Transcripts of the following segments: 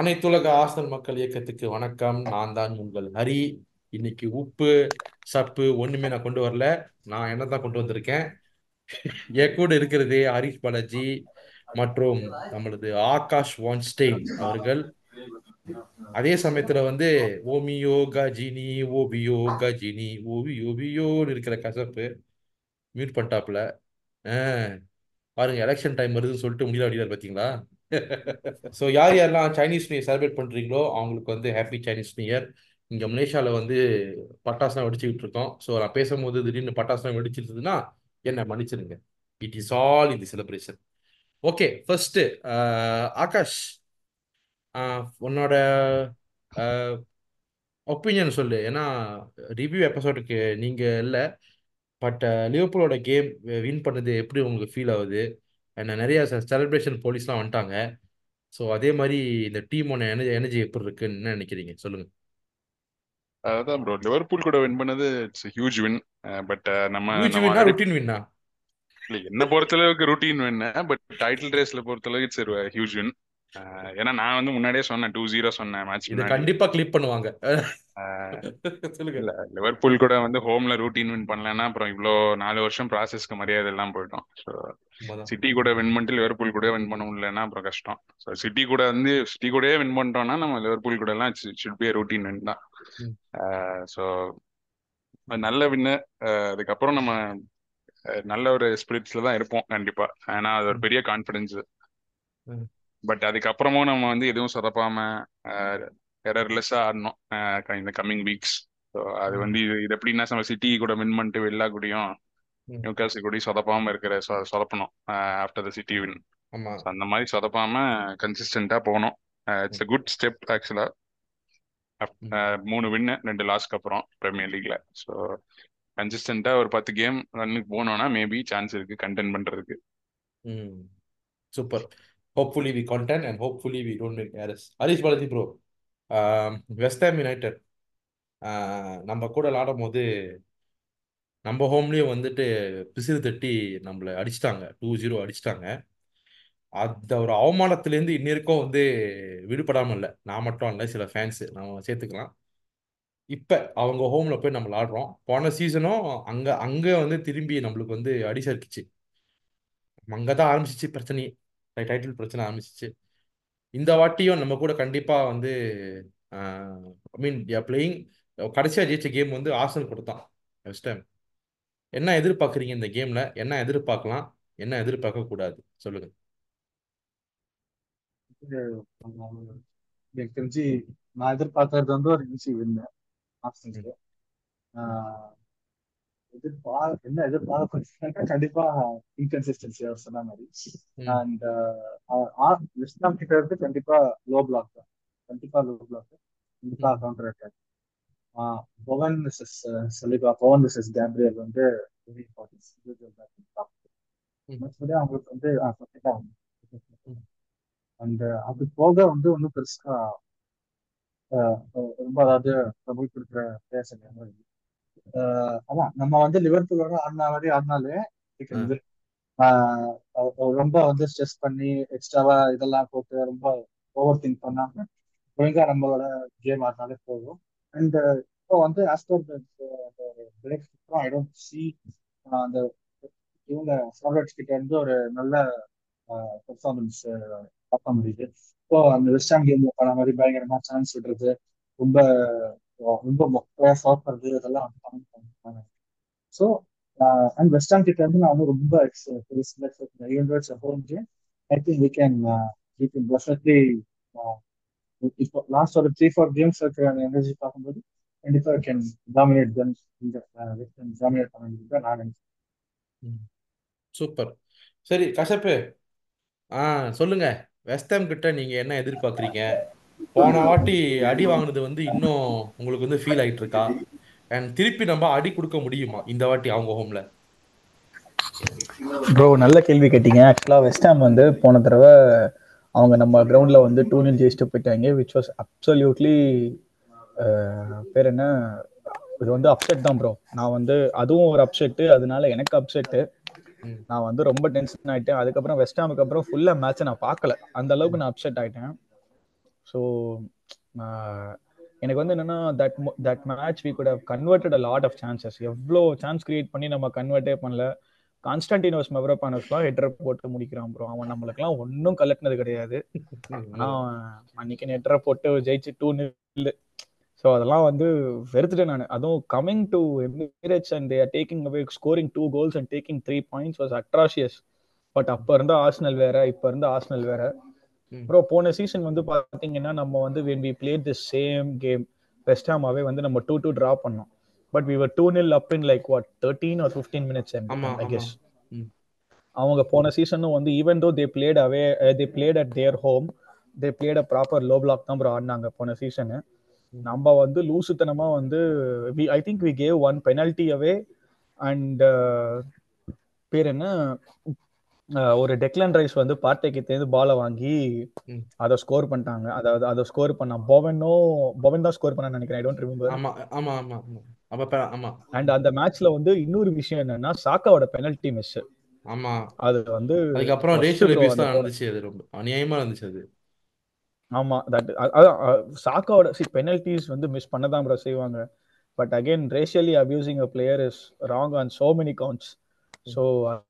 அனைத்துலக ஆசன் மக்கள் இயக்கத்துக்கு வணக்கம். நான் தான் உங்கள் ஹரி. இன்னைக்கு உப்பு சப்பு ஒண்ணுமே நான் கொண்டு வரல. நான் என்ன தான் கொண்டு வந்திருக்கேன்? என் கூட இருக்கிறது ஹரிஷ் பாலாஜி மற்றும் நம்மளது ஆகாஷ் வான்ஸ்டெயின் அவர்கள். அதே சமயத்துல வந்து ஓமியோ கஜினி ஓபியோ கஜினி ஓவி ஓபியோன்னு இருக்கிற கசப்பு மியூட் பண்ணிட்டாப்ல ஆஹ் பாருங்க எலெக்ஷன் டைம் வருதுன்னு சொல்லிட்டு முடியல அடிக்கிறார் பாத்தீங்களா? ஸோ யார் யாரெல்லாம் சைனீஸ் நியூ இயர் செலிப்ரேட் பண்ணுறீங்களோ அவங்களுக்கு வந்து ஹாப்பி சைனீஸ் நியூ இயர் இங்கே மலேசியாவில் வந்து பட்டாசுலாம் வெடிச்சுக்கிட்டு இருக்கோம். ஸோ நான் பேசும்போது திடீர்னு பட்டாசுலாம் வெடிச்சிருந்ததுன்னா என்ன மன்னிச்சிருங்க. It is all in the celebration okay first Aakash உன்னோட uh, ஒப்பீனியன் சொல்லு. ஏன்னா ரிவ்யூ எபிசோடுக்கு நீங்கள் இல்லை பட் லிவர்பூலோட கேம் வின் பண்ணது எப்படி உங்களுக்கு ஃபீல் ஆகுது? நிறைய செலிப்ரேஷன் போலீஸ்லாம் வந்துட்டாங்க. ஸோ அதே மாதிரி இந்த டீமோட எனர்ஜி எனர்ஜி எப்படி இருக்குன்னு நினைக்கிறீங்க? சொல்லுங்க. அதான் ப்ரோ லிவர்பூல் கூட வின் பண்ணது இட்ஸ் ஹியூஜ் வின் பட் நம்ம வின்னா ருட்டீன் வின்னா இல்ல என்ன பொறுத்தளவுக்கு ருட்டீன் வின் பட் டைட்டில் ரேஸ்ல பொறுத்தளவுக்கு இட்ஸ் ஹியூஜ் வின் ஏன்னா நான் வந்து முன்னாடியே சொன்னேன் டூ ஜீரோ சொன்னேன் மேட்ச் கண்டிப்பா கிளிப் பண்ணுவாங்க. சொல்லுங்க. லிவர்பூல் கூட வந்து ஹோம்ல ரூட்டீன் வின் பண்ணலன்னா அப்புறம் இவ்வளோ நாலு வருஷம் ப்ராசஸ்க்கு மரியாதை எல்லாம் போயிட்டோம். ஸோ. சிட்டி கூட வின் பண்ணிட்டு லிவர்பூல் கூட வின் பண்ண முடியலன்னா அப்புறம் கஷ்டம். ஸோ சிட்டி கூட வந்து சிட்டி கூடயே வின் பண்ணிட்டோம்னா நம்ம லிவர்பூல் கூட எல்லாம் ஷுட் பி ரூட்டீன் வின் தான். ஸோ நல்ல வின்னு அதுக்கப்புறம் நம்ம நல்ல ஒரு ஸ்பிரிட்ஸ்ல தான் இருப்போம் கண்டிப்பா. ஏன்னா அது ஒரு பெரிய கான்ஃபிடன்ஸ். பட் அதுக்கப்புறமும் நம்ம வந்து எதுவும் சொதப்பாம எரர்லெஸ்ஸா ஆடணும். இந்த கம்மிங் வீக்ஸ் ஸோ அது. வந்து இது இது எப்படின்னா நம்ம சிட்டி கூட வின் பண்ணிட்டு வெளிலா கூடயும் ம். நியூகாசி கூட சொதப்பாம இருக்கிற சொதப்பணும். ஆஃப்டர் த சிட்டி வின் அந்த மாதிரி சொதப்பாம கன்சிஸ்டண்டா போகணும். இட்ஸ் a குட் ஸ்டெப் ஆக்சுவலா மூணு வின்னு ரெண்டு லாஸ்க்கு அப்புறம் பிரீமியர் லீக்ல ஸோ கன்சிஸ்டண்டா ஒரு பத்து கேம் ரன்னுக்கு போனோம்னா மேபி சான்ஸ் இருக்கு கண்டென்ட் பண்றதுக்கு. Super hopefully we content and hopefully we don't make errors Harish Balaji bro West Ham United நம்ம கூட விளாடும் போது நம்ம ஹோம்லேயும் வந்துட்டு பிசிறு தட்டி நம்மளை அடிச்சிட்டாங்க. டூ ஜீரோ அடிச்சிட்டாங்க. அந்த ஒரு அவமானத்துலேருந்து இன்னிருக்கும் வந்து விடுபடாமல் இல்லை. நான் மட்டும் இல்லை சில ஃபேன்ஸு நம்ம சேர்த்துக்கலாம். இப்போ அவங்க ஹோமில் போய் நம்ம விளாடுறோம். போன சீசனும் அங்கே அங்கே வந்து திரும்பி நம்மளுக்கு வந்து அடி சறுக்குச்சு அங்கே தான் ஆரம்பிச்சிச்சு பிரச்சனையே. டைட்டில் பிரச்சனை ஆரம்பிச்சிச்சு. இந்த வாட்டியும் நம்ம கூட கண்டிப்பாக வந்து ஐ மீன் பிளேயிங் கடைசியாக ஜெயிச்ச கேம் வந்து ஆசன் கூட தான் ஃபஸ்ட் டைம் என்ன எதிர்பார்க்குறீங்க இந்த கேமில் என்ன எதிர்பார்க்கலாம்? என்ன எதிர்பார்க்க கூடாது? சொல்லுங்க. எனக்கு தெரிஞ்சு நான் எதிர்பார்க்கறது வந்து ஒரு ஈஸி வின்னு ஆப்ஷன்ஸ்க்கு எதிர்பார் என்ன எதிர்பார்க்க கண்டிப்பா இன்கன்சிஸ்டன்சி அவர் சொன்ன மாதிரி. அண்ட் வெஸ்ட்நாம் கிட்ட கண்டிப்பா லோ பிளாக் தான். கண்டிப்பா லோ பிளாக் கண்டிப்பா counter attack Bowen misses Saliba Bowen misses Gabriel வந்து ம். மற்றபடி அவங்களுக்கு வந்து அண்ட் அது போக வந்து ஒன்றும் பெருசா ரொம்ப அதாவது ட்ரபிள் கொடுக்குற ஆஹ் அதான் நம்ம வந்து லிவர்பூலோட ஆடின மாதிரி ஆடினாலே அஹ் ரொம்ப வந்து ஸ்ட்ரெஸ் பண்ணி எக்ஸ்ட்ராவா இதெல்லாம் போட்டு ரொம்ப ஓவர் திங்க் பண்ணாம ஒழுங்கா நம்மளோட கேம் ஆடினாலே போதும். அண்ட் இப்போ வந்து after break I don't see அந்த இவங்க ஃபார்வர்ட்ஸ் கிட்ட இருந்து ஒரு நல்ல பெர்ஃபார்மன்ஸ் பார்க்க முடியுது. இப்போ அந்த வெஸ்டாம் கேம்ல பண்ண மாதிரி பயங்கரமா சான்ஸ் விடுறது ரொம்ப ரொம்ப மொக்கையா சாப்பிடுறது இதெல்லாம் வந்து ஸோ அண்ட் வெஸ்டாம் கிட்ட இருந்து நான் வந்து ரொம்ப home game I think we can we can definitely இப்போ லாஸ்ட் ஒரு த்ரீ ஃபோர் கேம்ஸ் இருக்கிற எனர்ஜி பார்க்கும்போது கண்டிப்பா கேன் டாமினேட் தென் இந்த டாமினேட் பண்ண முடியும் நான் நினைக்கிறேன். சூப்பர் சரி கசப்பு. ஆ சொல்லுங்க. வெஸ்டர்ன் கிட்ட நீங்க என்ன எதிர்பார்க்குறீங்க? போன வாட்டி அடி வாங்கினது வந்து இன்னும் உங்களுக்கு வந்து ஃபீல் ஆயிட்டு இருக்கா அண்ட் திருப்பி நம்ம அடி கொடுக்க முடியுமா? இந்த வாட்டி அவங்க ஹோம்ல ப்ரோ நல்ல கேள்வி கேட்டீங்க. ஆக்சுவலாக வெஸ்டாம் வந்து போன தடவை அவங்க நம்ம கிரவுண்டில் வந்து டூ நில் ஜெயிச்சுட்டு போயிட்டாங்க விச் வாஸ் அப்சல்யூட்லி பேர் என்ன? இது வந்து அப்செட் தான் ப்ரோ நான் வந்து அதுவும் ஒரு அப்செட்டு அதனால எனக்கு அப்செட்டு நான் வந்து ரொம்ப டென்ஷன் ஆயிட்டேன். அதுக்கப்புறம் வெஸ்டாமுக்கு அப்புறம் ஃபுல்லாக மேட்ச்சை நான் பார்க்கல. அந்த அளவுக்கு நான் அப்செட் ஆயிட்டேன். ஸோ எனக்கு வந்து என்னன்னா that that match we good have converted a lot of chances எவ்வளோ சான்ஸ் கிரியேட் பண்ணி நம்ம கன்வெர்ட்டே பண்ணல. கான்ஸ்டன்டினோஸ் மெவரோபானோஸ்லாம் ஹெட்ரை போட்டு முடிக்கிறான் ப்ரோ அவன் நம்மளுக்குலாம் ஒன்றும் கலட்டினது கிடையாது. ஆனால் அன்னைக்கு நெட்டரை போட்டு ஜெயிச்சு டூ நில் ஸோ அதெல்லாம் வந்து வெறுத்துட்டேன் நான். அதுவும் coming to Emirates and they're taking away scoring two goals and taking three points was atrocious but அப்போ இருந்த ஆர்ஸ்னல் வேற இப்போ இருந்த ஆர்ஸ்னல் வேற. ப்ரோ போன சீசன் வந்து பாத்தீங்கன்னா நம்ம வந்து when we played the same game West Ham away வந்து நம்ம டூ டூ டிரா பண்ணோம். But we were two nil up in like what thirteen or fifteen minutes I guess. அவங்க போன சீசனும் வந்து even though they played away they played at their home they played a proper low block தான் bro ஆடினாங்க போன season. நம்ம வந்து லூசுத்தனமா வந்து we I think we gave one penalty away and பேர் என்ன? ஒரு டெக்லன் ரைஸ் வந்து பார்த்தைக்கு தேர்ந்து பாலை வாங்கி. அதை ஸ்கோர் பண்ணிட்டாங்க. அதாவது அதை ஸ்கோர் பண்ணான் பொவனோ பொவன் தான் ஸ்கோர் பண்ணான்னு நினைக்கிறேன். ஐ டோன்ட் ரிமெம்பர் ஆமா ஆமா ஆமா அண்ட் அந்த மேட்ச்ல வந்து இன்னொரு விஷயம் என்னன்னா சாக்காவோட பெனல்டி மிஸ் ஆமா. அது வந்து அதுக்கப்புறம் ரேஷியல் அந்த தான் நடந்துச்சு. அது ரொம்ப அநியாயமா இருந்துச்சு அது. ஆமா தட் சாக்காவோட சி பெனல்டிஸ் வந்து மிஸ் பண்ணதான் ப்ரோ செய்வாங்க. But again racially abusing a player is wrong on so many counts so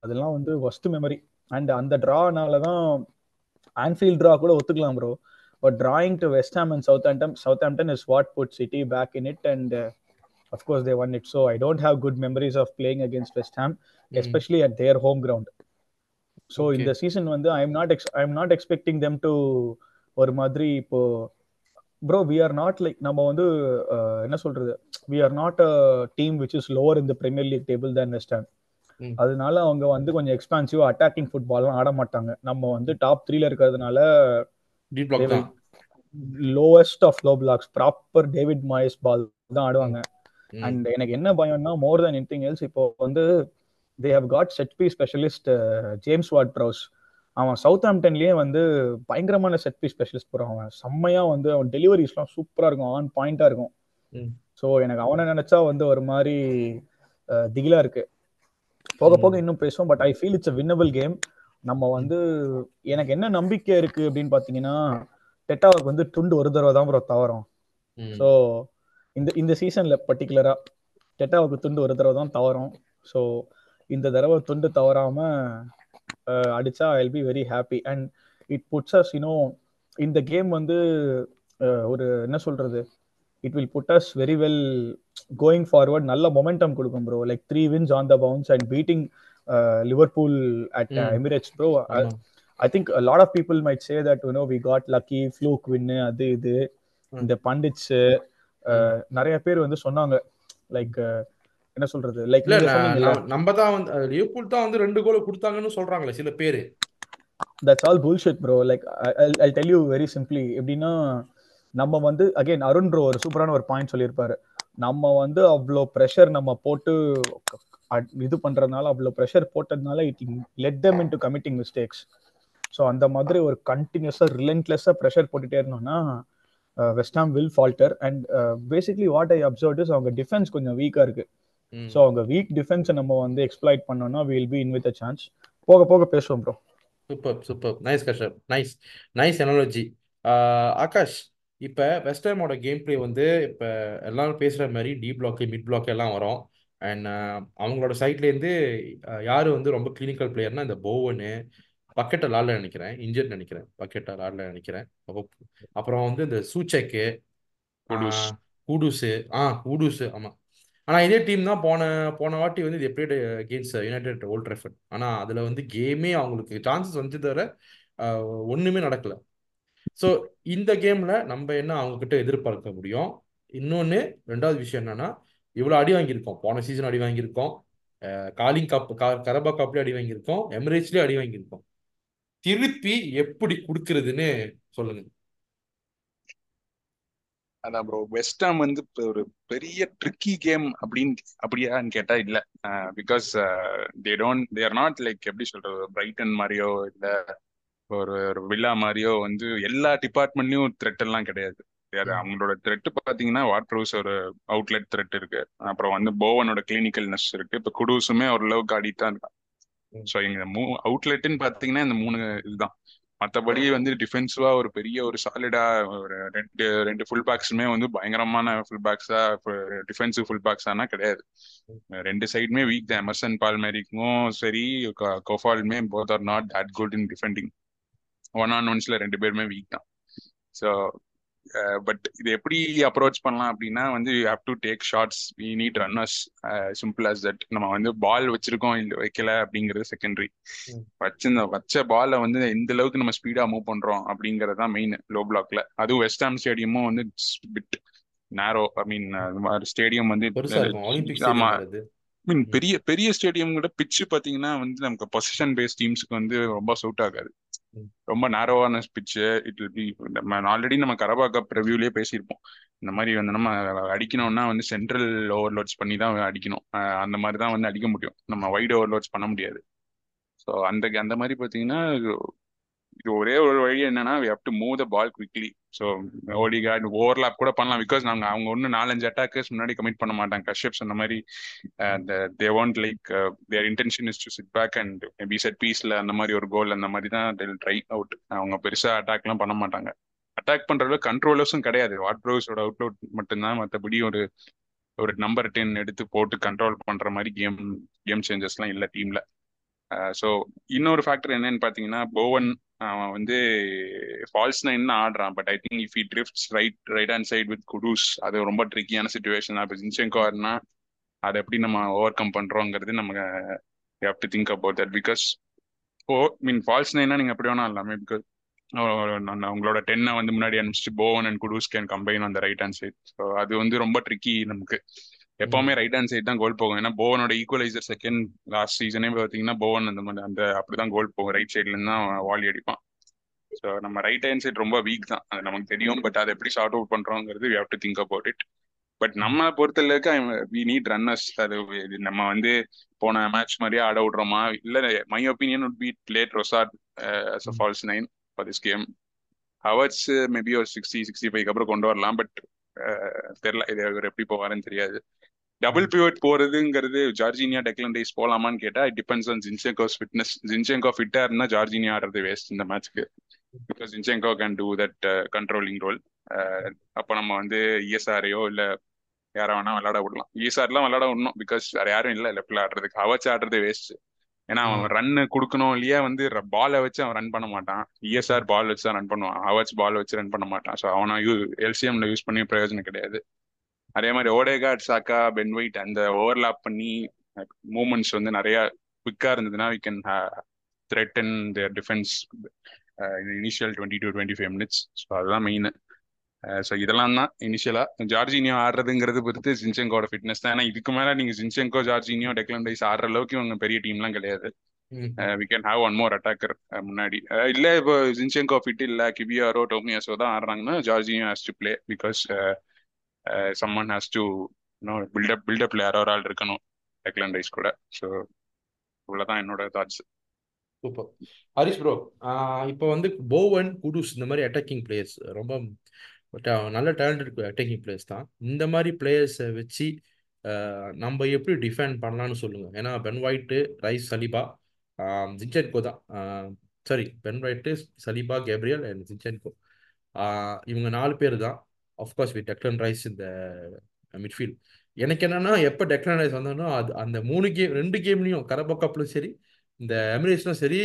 அதெல்லாம் வந்து ஒஸ்ட் மெமரி அண்ட் அந்த ட்ரானால தான் ஆன்ஃபீல்ட் ட்ரா கூட ஒத்துக்கலாம் bro but drawing to West Ham and Southampton Southampton is what put City back in it and of course they won it. So i don't have good memories of playing against west ham especially at their home ground. So in Okay. the season வந்து i'm not ex- i'm not expecting them to ஒரு மாதிரி இப்போ bro we are not like நம்ம வந்து அஹ், என்ன சொல்றது? We are not a team which is lower in the Premier League table than West Ham. அதனால அவங்க வந்து கொஞ்சம் எக்ஸ்பான்சிவ் அட்டாக்கிங் ஃபுட்பால்லாம் ஆட மாட்டாங்க. நம்ம வந்து டாப் த்ரீல இருக்கிறதுனால lowest of low blocks proper David Moyes ball தான் ஆடுவாங்க. அண்ட் எனக்கு என்ன பயம்னா மோர் தென் எனிதிங் எல்ஸ் இப்போ வந்து they have got set piece specialist James Ward Prowse அவன் சவுத் ஆம்டன்லயே வந்து பயங்கரமான செட் பீஸ் ஸ்பெஷலிஸ்ட் போறான். அவன் செம்மையா வந்து அவன் டெலிவரிஸ்லாம் சூப்பரா இருக்கும் ஆன் பாயிண்டா இருக்கும். ஸோ எனக்கு அவனை நினைச்சா வந்து ஒரு மாதிரி திகிலா இருக்கு. போக போக இன்னும் பேசுவோம் but I feel it's a winnable game நம்ம வந்து எனக்கு என்ன நம்பிக்கை இருக்கு அப்படின்னு பாத்தீங்கன்னா டெட்டாவுக்கு வந்து துண்டு ஒரு தடவை தான் ப்ரோ தவறும். ஸோ இந்த இந்த சீசன்ல பர்டிகுலரா டெட்டாவுக்கு துண்டு ஒரு தடவை தான் தவறும். ஸோ இந்த தடவை துண்டு தவறாம அடிச்சா I be very happy and it puts us you know இந்த கேம் வந்து ஒரு என்ன சொல்றது? It will put us very well going forward நல்ல மொமெண்டம் கொடுக்கும் bro like three wins on the bounce and beating Liverpool at. Emirates bro. I think lot of people might say that you know we got lucky fluke win அது இது. ம். இந்த pundits நிறைய பேர் வந்து சொன்னாங்க. லைக் என்ன சொல்றது? லைக் நம்ம தான் வந்து லிவர்பூல் தான் வந்து ரெண்டு கோல் கொடுத்தாங்கன்னு சொல்றாங்களே சில பேரு. That's all bullshit bro like I tell you very simply எப்படின்னா நம்ம வந்து அகைன் அருண் ப்ரோ ஒரு சூப்பரான ஒரு பாயிண்ட் சொல்லியிருப்பாரு. நம்ம வந்து அவ்வளோ ப்ரெஷர் நம்ம போட்டு இது பண்றதுனால அவ்வளோ ப்ரெஷர் போட்டதுனால it let them in to committing mistakes so அந்த மாதிரி ஒரு கண்டினியூஸாக ரிலன்ட்லெஸ்ஸாக ப்ரெஷர் போட்டுட்டே இருந்தோம்னா West Ham will falter and basically what I observe is அவங்க டிஃபென்ஸ் கொஞ்சம் வீக்காக இருக்கு. ஸோ அவங்க வீக் டிஃபென்ஸை நம்ம வந்து எக்ஸ்ப்ளாய்ட் பண்ணோம்னா will be in with a chance போக போக பேசுவோம் ப்ரோ சூப்பர் சூப்பர் நைஸ் கஷ்டப் நைஸ் நைஸ் எனர்ஜி ஆகாஷ் இப்போ வெஸ்ட் ஹாமோட கேம் பிளே வந்து இப்போ எல்லாரும் பேசுகிற மாதிரி டி பிளாக் மிட் பிளாக் எல்லாம் வரும். அண்ட் அவங்களோட சைட்லேருந்து யார் வந்து ரொம்ப கிளினிக்கல் பிளேயர்னா இந்த போவனு பக்கெட்டை லாட்ல நினைக்கிறேன். இன்ஜர்ட் நினைக்கிறேன். பக்கெட்டை லாட்ல நினைக்கிறேன். அப்புறம் வந்து இந்த சூச்செக்கு குடூஸ். கூடுஸு ஆ கூடுஸு ஆமாம் ஆனால் இதே டீம் தான் போன போன வாட்டி வந்து இது எப்படி அகேன்ஸ்ட் யுனைடெட் ஓல்ட் ட்ரெஃபர்ட் ஆனால் அதில் வந்து கேமே அவங்களுக்கு சான்சஸ் வந்து தவிர ஒண்ணுமே நடக்கல. ஸோ இந்த கேம்ல நம்ம என்ன அவங்க கிட்ட எதிர்பார்க்க முடியும்? இன்னொன்று ரெண்டாவது விஷயம் என்னன்னா இவ்வளோ அடி வாங்கியிருக்கோம். போன சீசன் அடி வாங்கியிருக்கோம். காலிங் கப் கரபா கப்லேயே அடி வாங்கியிருக்கோம். எமிரேட்ஸ்லேயே அடி வாங்கியிருக்கோம். திருப்பி எப்படி கொடுக்கறதுன்னு சொல்லுங்க. அதான் ப்ரோ வெஸ்டாம் வந்து ஒரு பெரிய ட்ரிக்கி கேம் அப்படின்னு அப்படியான்னு கேட்டா இல்ல. Because they don't they are not like எப்படி சொல்றது பிரைட்டன் மாதிரியோ இல்ல ஒரு ஒரு வில்லா மாதிரியோ வந்து எல்லா டிபார்ட்மெண்ட்லயும் த்ரெட் எல்லாம் கிடையாது. அவங்களோட த்ரெட் பாத்தீங்கன்னா வாட்ரூஸ் ஒரு அவுட்லெட் த்ரெட் இருக்கு. அப்புறம் வந்து போவனோட கிளினிக்கல்னஸ் இருக்கு. இப்ப குடூஸுமே ஓரளவுக்கு ஆடிட்டு தான் இருக்கான். ஸோ இங்க மூ அவுட்லெட்னு பாத்தீங்கன்னா இந்த மூணு இதுதான். மற்றபடி வந்து டிஃபென்சிவா ஒரு பெரிய ஒரு சாலிடா ஒரு ரெண்டு ரெண்டு ஃபுல் பேக்ஸுமே வந்து பயங்கரமான ஃபுல் பேக்ஸா டிஃபென்சிவ் ஃபுல் பேக்ஸானா கிடையாது. ரெண்டு சைடுமே வீக் தான். எமர்சன் பால்மேரிக்கும் சரி கோஃபாலுமே both are not that good in defending one on ஒன்ஸ்ல ரெண்டு பேருமே வீக் தான். ஸோ பட் இது எப்படி அப்ரோச் பண்ணலாம் அப்படின்னா வந்து you have to take shots we need runners simple as that நம்ம வந்து பால் வச்சிருக்கோம் இல்லை வைக்கல அப்படிங்கிறது செகண்டரி வச்சிருந்த வச்ச பாலை வந்து எந்த அளவுக்கு நம்ம ஸ்பீடா மூவ் பண்றோம் அப்படிங்கிறது தான் மெயின் லோ பிளாக்ல அதுவும் வெஸ்டாம் ஸ்டேடியமும் வந்து பிட் நேரோ ஐ மீன் ஸ்டேடியம் வந்து ஒலிம்பிக் ஆமா. மீன் பெரிய பெரிய ஸ்டேடியம் கூட பிச்சு பாத்தீங்கன்னா வந்து நமக்கு பொசிஷன் பேஸ் டீம்ஸ்க்கு வந்து ரொம்ப சூட் ஆகாது. ரொம்ப நேரோவான பிச்சு இட் வில் பி நம்ம ஆல்ரெடி நம்ம கரபா கப் ரிவ்யூலயே பேசியிருப்போம். இந்த மாதிரி வந்து நம்ம அடிக்கணும்னா வந்து சென்ட்ரல் ஓவர்லோட்ஸ் பண்ணி தான் அடிக்கணும். அந்த மாதிரி தான் வந்து அடிக்க முடியும். நம்ம வைட் ஓவர்லோட்ஸ் பண்ண முடியாது. ஸோ அந்த அந்த மாதிரி பார்த்தீங்கன்னா இது ஒரே ஒரு வழி என்னன்னா we have to move the ball quickly so Odegaard overlap கூட பண்ணலாம். பிகாஸ் நாங்க அவங்க ஒன்று நாலஞ்சு அட்டாக்கர்ஸ் முன்னாடி கமிட் பண்ண மாட்டாங்க. கஷ்யப் சொன்ன மாதிரி they want like their intention is to sit back and maybe set பீஸ்ல அந்த மாதிரி ஒரு கோல் அந்த மாதிரி தான் ட்ரை அவுட் அவங்க பெருசா அட்டாக்லாம் பண்ண மாட்டாங்க. அட்டாக் பண்ற கண்ட்ரோலர்ஸும் கிடையாது. வாட் ப்ரோஸோட அவுட் அவுட் மட்டும்தான் மற்றபடி ஒரு ஒரு நம்பர் டென் எடுத்து போட்டு கண்ட்ரோல் பண்ற மாதிரி கேம் கேம் சேஞ்சஸ்லாம் இல்லை டீம்ல ஸோ இன்னொரு ஃபேக்டர் என்னன்னு பார்த்தீங்கன்னா போவன் அவன் வந்து ஃபால்ஸ் நைன் ஆடுறான் but I think if he drifts right right hand side with Kudus அது ரொம்ப ட்ரிக்கியான சுச்சுவேஷன் இப்போ ஜின்செங்கோ ஆடுனா அதை எப்படி நம்ம ஓவர் கம் பண்றோங்கிறது நம்ம have to think about that because I mean false நைனா நீங்க எப்படி வேணா இல்லாமே பிகாஸ் உங்களோட டென்னை வந்து முன்னாடி அனுப்பிச்சிட்டு Bowen and Kudus can combine அந்த ரைட் ஹேண்ட் சைட் ஸோ அது வந்து ரொம்ப ட்ரிக்கி நமக்கு. எப்பவுமே ரைட் ஹேண்ட் சைடு தான் கோல் போகும். ஏன்னா போவனோட ஈக்குவலைசர் செகண்ட் லாஸ்ட் சீசனே பார்த்தீங்கன்னா போவன் அந்த மாதிரி அந்த அப்படிதான் கோல் போகும். ரைட் சைட்ல இருந்து தான் வாலி அடிப்பான். ஸோ நம்ம ரைட் ஹேண்ட் சைடு ரொம்ப வீக் தான். அது நமக்கு தெரியும். பட் அதை எப்படி sort out பண்றோங்கிறது we have to think about it but நம்ம பொறுத்தளவுக்கு வி நீட் ரன்னர்ஸ் அது இது நம்ம வந்து போன மேட்ச் மாதிரியே ஆட விடுறோமா? இல்ல my opinion would be late Trossard false nine for this game hours maybe ஒரு சிக்ஸ்டி சிக்ஸ்டி ஃபைவ் அப்புறம் கொண்டு வரலாம். பட் தெரியல இது எப்படி போவாருன்னு தெரியாது. டபுள் பிவோட் போறதுங்கிறது ஜார்ஜினியா டெக்லன் ரைஸ் போலாமான்னு கேட்டா it depends on Zinchenko's fitness Zinchenko ஃபிட்டா இருந்தா ஜார்ஜினியா ஆடுறது வேஸ்ட் இந்த மேட்ச்க்கு because Zinchenko can do that controlling role அப்போ நம்ம வந்து இஎஸ்ஆரையோ இல்ல யாரை வேணா விளையாட விடலாம். இஎஸ்ஆர்லாம் விளையாட விடணும். பிகாஸ் வேற யாரும் இல்லை லெஃப்ட்ல ஆடுறதுக்கு. அவச்சு ஆடுறது வேஸ்ட் ஏன்னா அவன் ரன் கொடுக்கணும் இல்லையா வந்து பாலை வச்சு அவன் ரன் பண்ண மாட்டான். இஎஸ்ஆர் பால் வச்சு தான் ரன் பண்ணுவான். ஹவர்ஸ் பால் வச்சு ரன் பண்ண மாட்டான். ஸோ அவனை யூ எல்சிஎம்ல யூஸ் பண்ணி பிரயோஜனம் கிடையாது. அதே மாதிரி ஓடேகார்ட் சாக்கா பென் ஒயிட் அந்த ஓவர்லாப் பண்ணி மூமெண்ட்ஸ் வந்து நிறைய குவிக்கா இருந்ததுன்னா we can threaten their defence initial twenty to twenty five minutes so அதுதான் மெயின் ஸோ இதெல்லாம் தான் இனிஷியலா ஜார்ஜினியோ ஆடுறதுங்கிறது பொறுத்து ஜின்செங்கோட ஃபிட்னஸ் தான். ஏன்னா இதுக்கு மேல நீங்க ஜின்செங்கோ ஜார்ஜினியோ டெக்லன் ரைஸ் ஆடுற அளவுக்கு இவங்க பெரிய டீம்லாம் கிடையாது. We can have one more attacker முன்னாடி. இல்ல இப்போ ஜின்செங்கோ ஃபிட் இல்ல கிபியாரோ டோமியாசோ தான் ஆடுறாங்கன்னா Jorginho has to play because someone has to know buildup buildup யாரோ ஒரு ஆள் இருக்கணும் டெக்லன் ரைஸ் கூட. ஸோ இவ்வளோதான் என்னோட தாட்ஸ் சூப்பர். ஹரிஷ் ப்ரோ இப்போ வந்து போவன் குடூஸ் இந்த மாதிரி அட்டாக்கிங் பிளேயர்ஸ் ரொம்ப நல்ல டேலண்டட் அட்டாக்கிங் பிளேயர்ஸ் தான். இந்த மாதிரி பிளேயர்ஸை வச்சு நம்ம எப்படி டிஃபைன் பண்ணலாம்னு சொல்லுங்க. ஏன்னா Ben White Rice Saliba Zinchenko தான். Sorry Ben White Saliba Gabriel and Zinchenko இவங்க நாலு பேர் தான். Of course we Declan Rice இந்த மிட்ஃபீல்ட் எனக்கு என்னன்னா எப்போ டெக்லன் ரைஸ் வந்தானோ அது அந்த மூணு கேம் ரெண்டு கேம்லையும் கரபா கப்லையும் சரி இந்த எமிரேட்ஸ்லும் சரி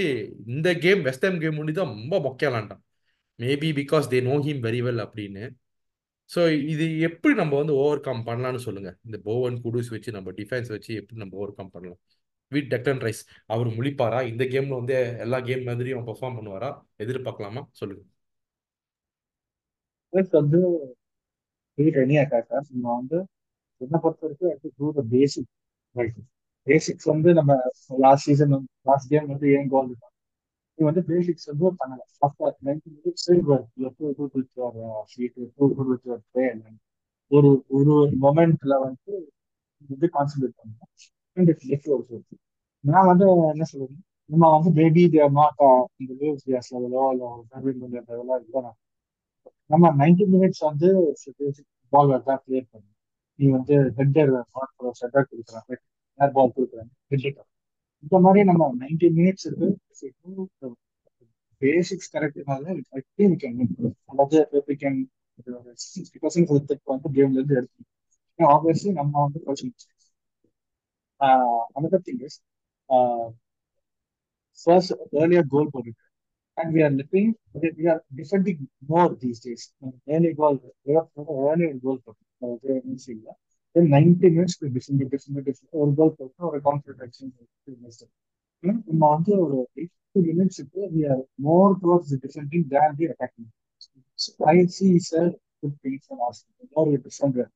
இந்த கேம் வெஸ்ட் கேம் முடி தான் ரொம்ப விளாண்டான் maybe because they know him very well அப்படின்னு. ஸோ இது எப்படி நம்ம வந்து ஓவர் கம் பண்ணலாம்னு சொல்லுங்க. இந்த போவன் குடூஸ் வச்சு நம்ம டிஃபென்ஸ் வச்சு எப்படி நம்ம ஓவர் கம் பண்ணலாம். வித் டெக்டன் ரைஸ் அவர் முழிப்பாரா? இந்த கேம்ல வந்து எல்லா கேம் மாதிரியும் பெர்ஃபார்ம் பண்ணுவாரா? எதிர்பார்க்கலாமா? சொல்லுங்க. வந்து எனி சார் நம்ம வந்து என்ன பொறுத்த வரைக்கும் to the basic right basics வந்து நம்ம லாஸ்ட் சீசன் லாஸ்ட் கேம் வந்து ஏன் கோல் நீ வந்து பேசிக்ஸ் வந்து பண்ணல. ஆஃப்டர் நைன்டி மினிட்ஸ் ஒரு ஒரு மொமெண்ட்ல வந்து வந்து கான்சென்ட்ரேட் பண்ணணும். நான் வந்து என்ன சொல்றேன் நம்ம வந்து பேபி தேர் நாட் இந்த லூஸ் கேஸ் லெவலோ இல்லை சர்வீஸ் லெவலோ இல்லை நம்ம நைன்டி மினிட்ஸ் வந்து பால் தான் கிளியர் பண்ணு. நீ வந்து ஹெட்டர் நாட் செட்டர் கொடுக்குறாங்க. ஏர் பால் கொடுக்குறாங்க. ஹெட்டர் இந்த மாதிரி நம்ம நைன்டி மினிட்ஸ் இருக்கு. பேசிக்ஸ் கரெக்ட்னால ஐ கேன் அதாவது வி கேன் சிக்ஸ்டி பர்சன்ட் வந்து கேம்ல இருந்து எடுத்து ஆப்வியஸ்லி நம்ம வந்து coaching another thing is first ஏர்லியா goal போட்டுருக்கு and we are living we are defending more these days early goal early goal போட்டு then 90 minutes we defend defend defend ஒரு கோல் போட்டு ஒரு கான்ஃபிடன்ட் ஆக்ஷன் நம்ம வந்து ஒரு 80 minutes க்கு we are more towards the defending than the attacking so I see sir good thing for us more defender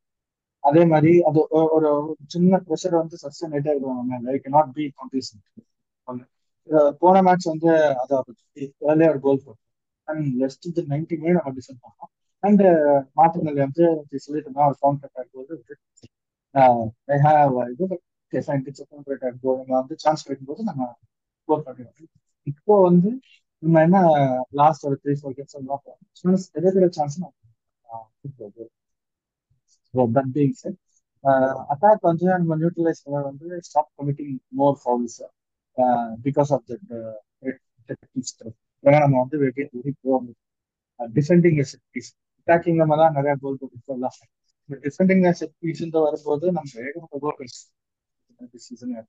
அதே மாதிரி அது ஒரு சின்ன ப்ரெஷர் வந்து சஸ்டைன் ஆயிட்டே இருக்கும் லைக் நாட் பி காம்படிஷன் போன மேட்ச் வந்து அதாவது ஒரு கோல் போட்டோம் அண்ட் லெஸ்ட் இது நைன்டி மினிட் நம்ம டிசைன் பண்ணோம். அண்ட் மாத்திரங்கள் வந்து சொல்லிட்டு ஒரு கவுண்டர் அட்டாக் போது ஐ ஹாவ் இது கவுண்டர் அட்டாக் போது நம்ம வந்து சான்ஸ் கிடைக்கும்போது நம்ம கோல் பண்ணிடுவோம் இப்போ வந்து நம்ம என்ன லாஸ்ட் ஒரு த்ரீ ஃபோர் கேம்ஸ் எல்லாம் எதிர்க்கிற சான்ஸ் நம்ம So that being said, uh, வந்து நம்ம நியூட்ரலைஸ் பண்ண வந்து stop committing more fouls because of that stuff ஏன்னா நம்ம வந்து very very from defending set piece attacking நம்ம தான் நிறைய கோல் போட்டு சொல்லலாம் டிஃபெண்டிங் செட் பீஸ் வரும்போது நம்ம ஏகப்பட்ட கோல் சீசன்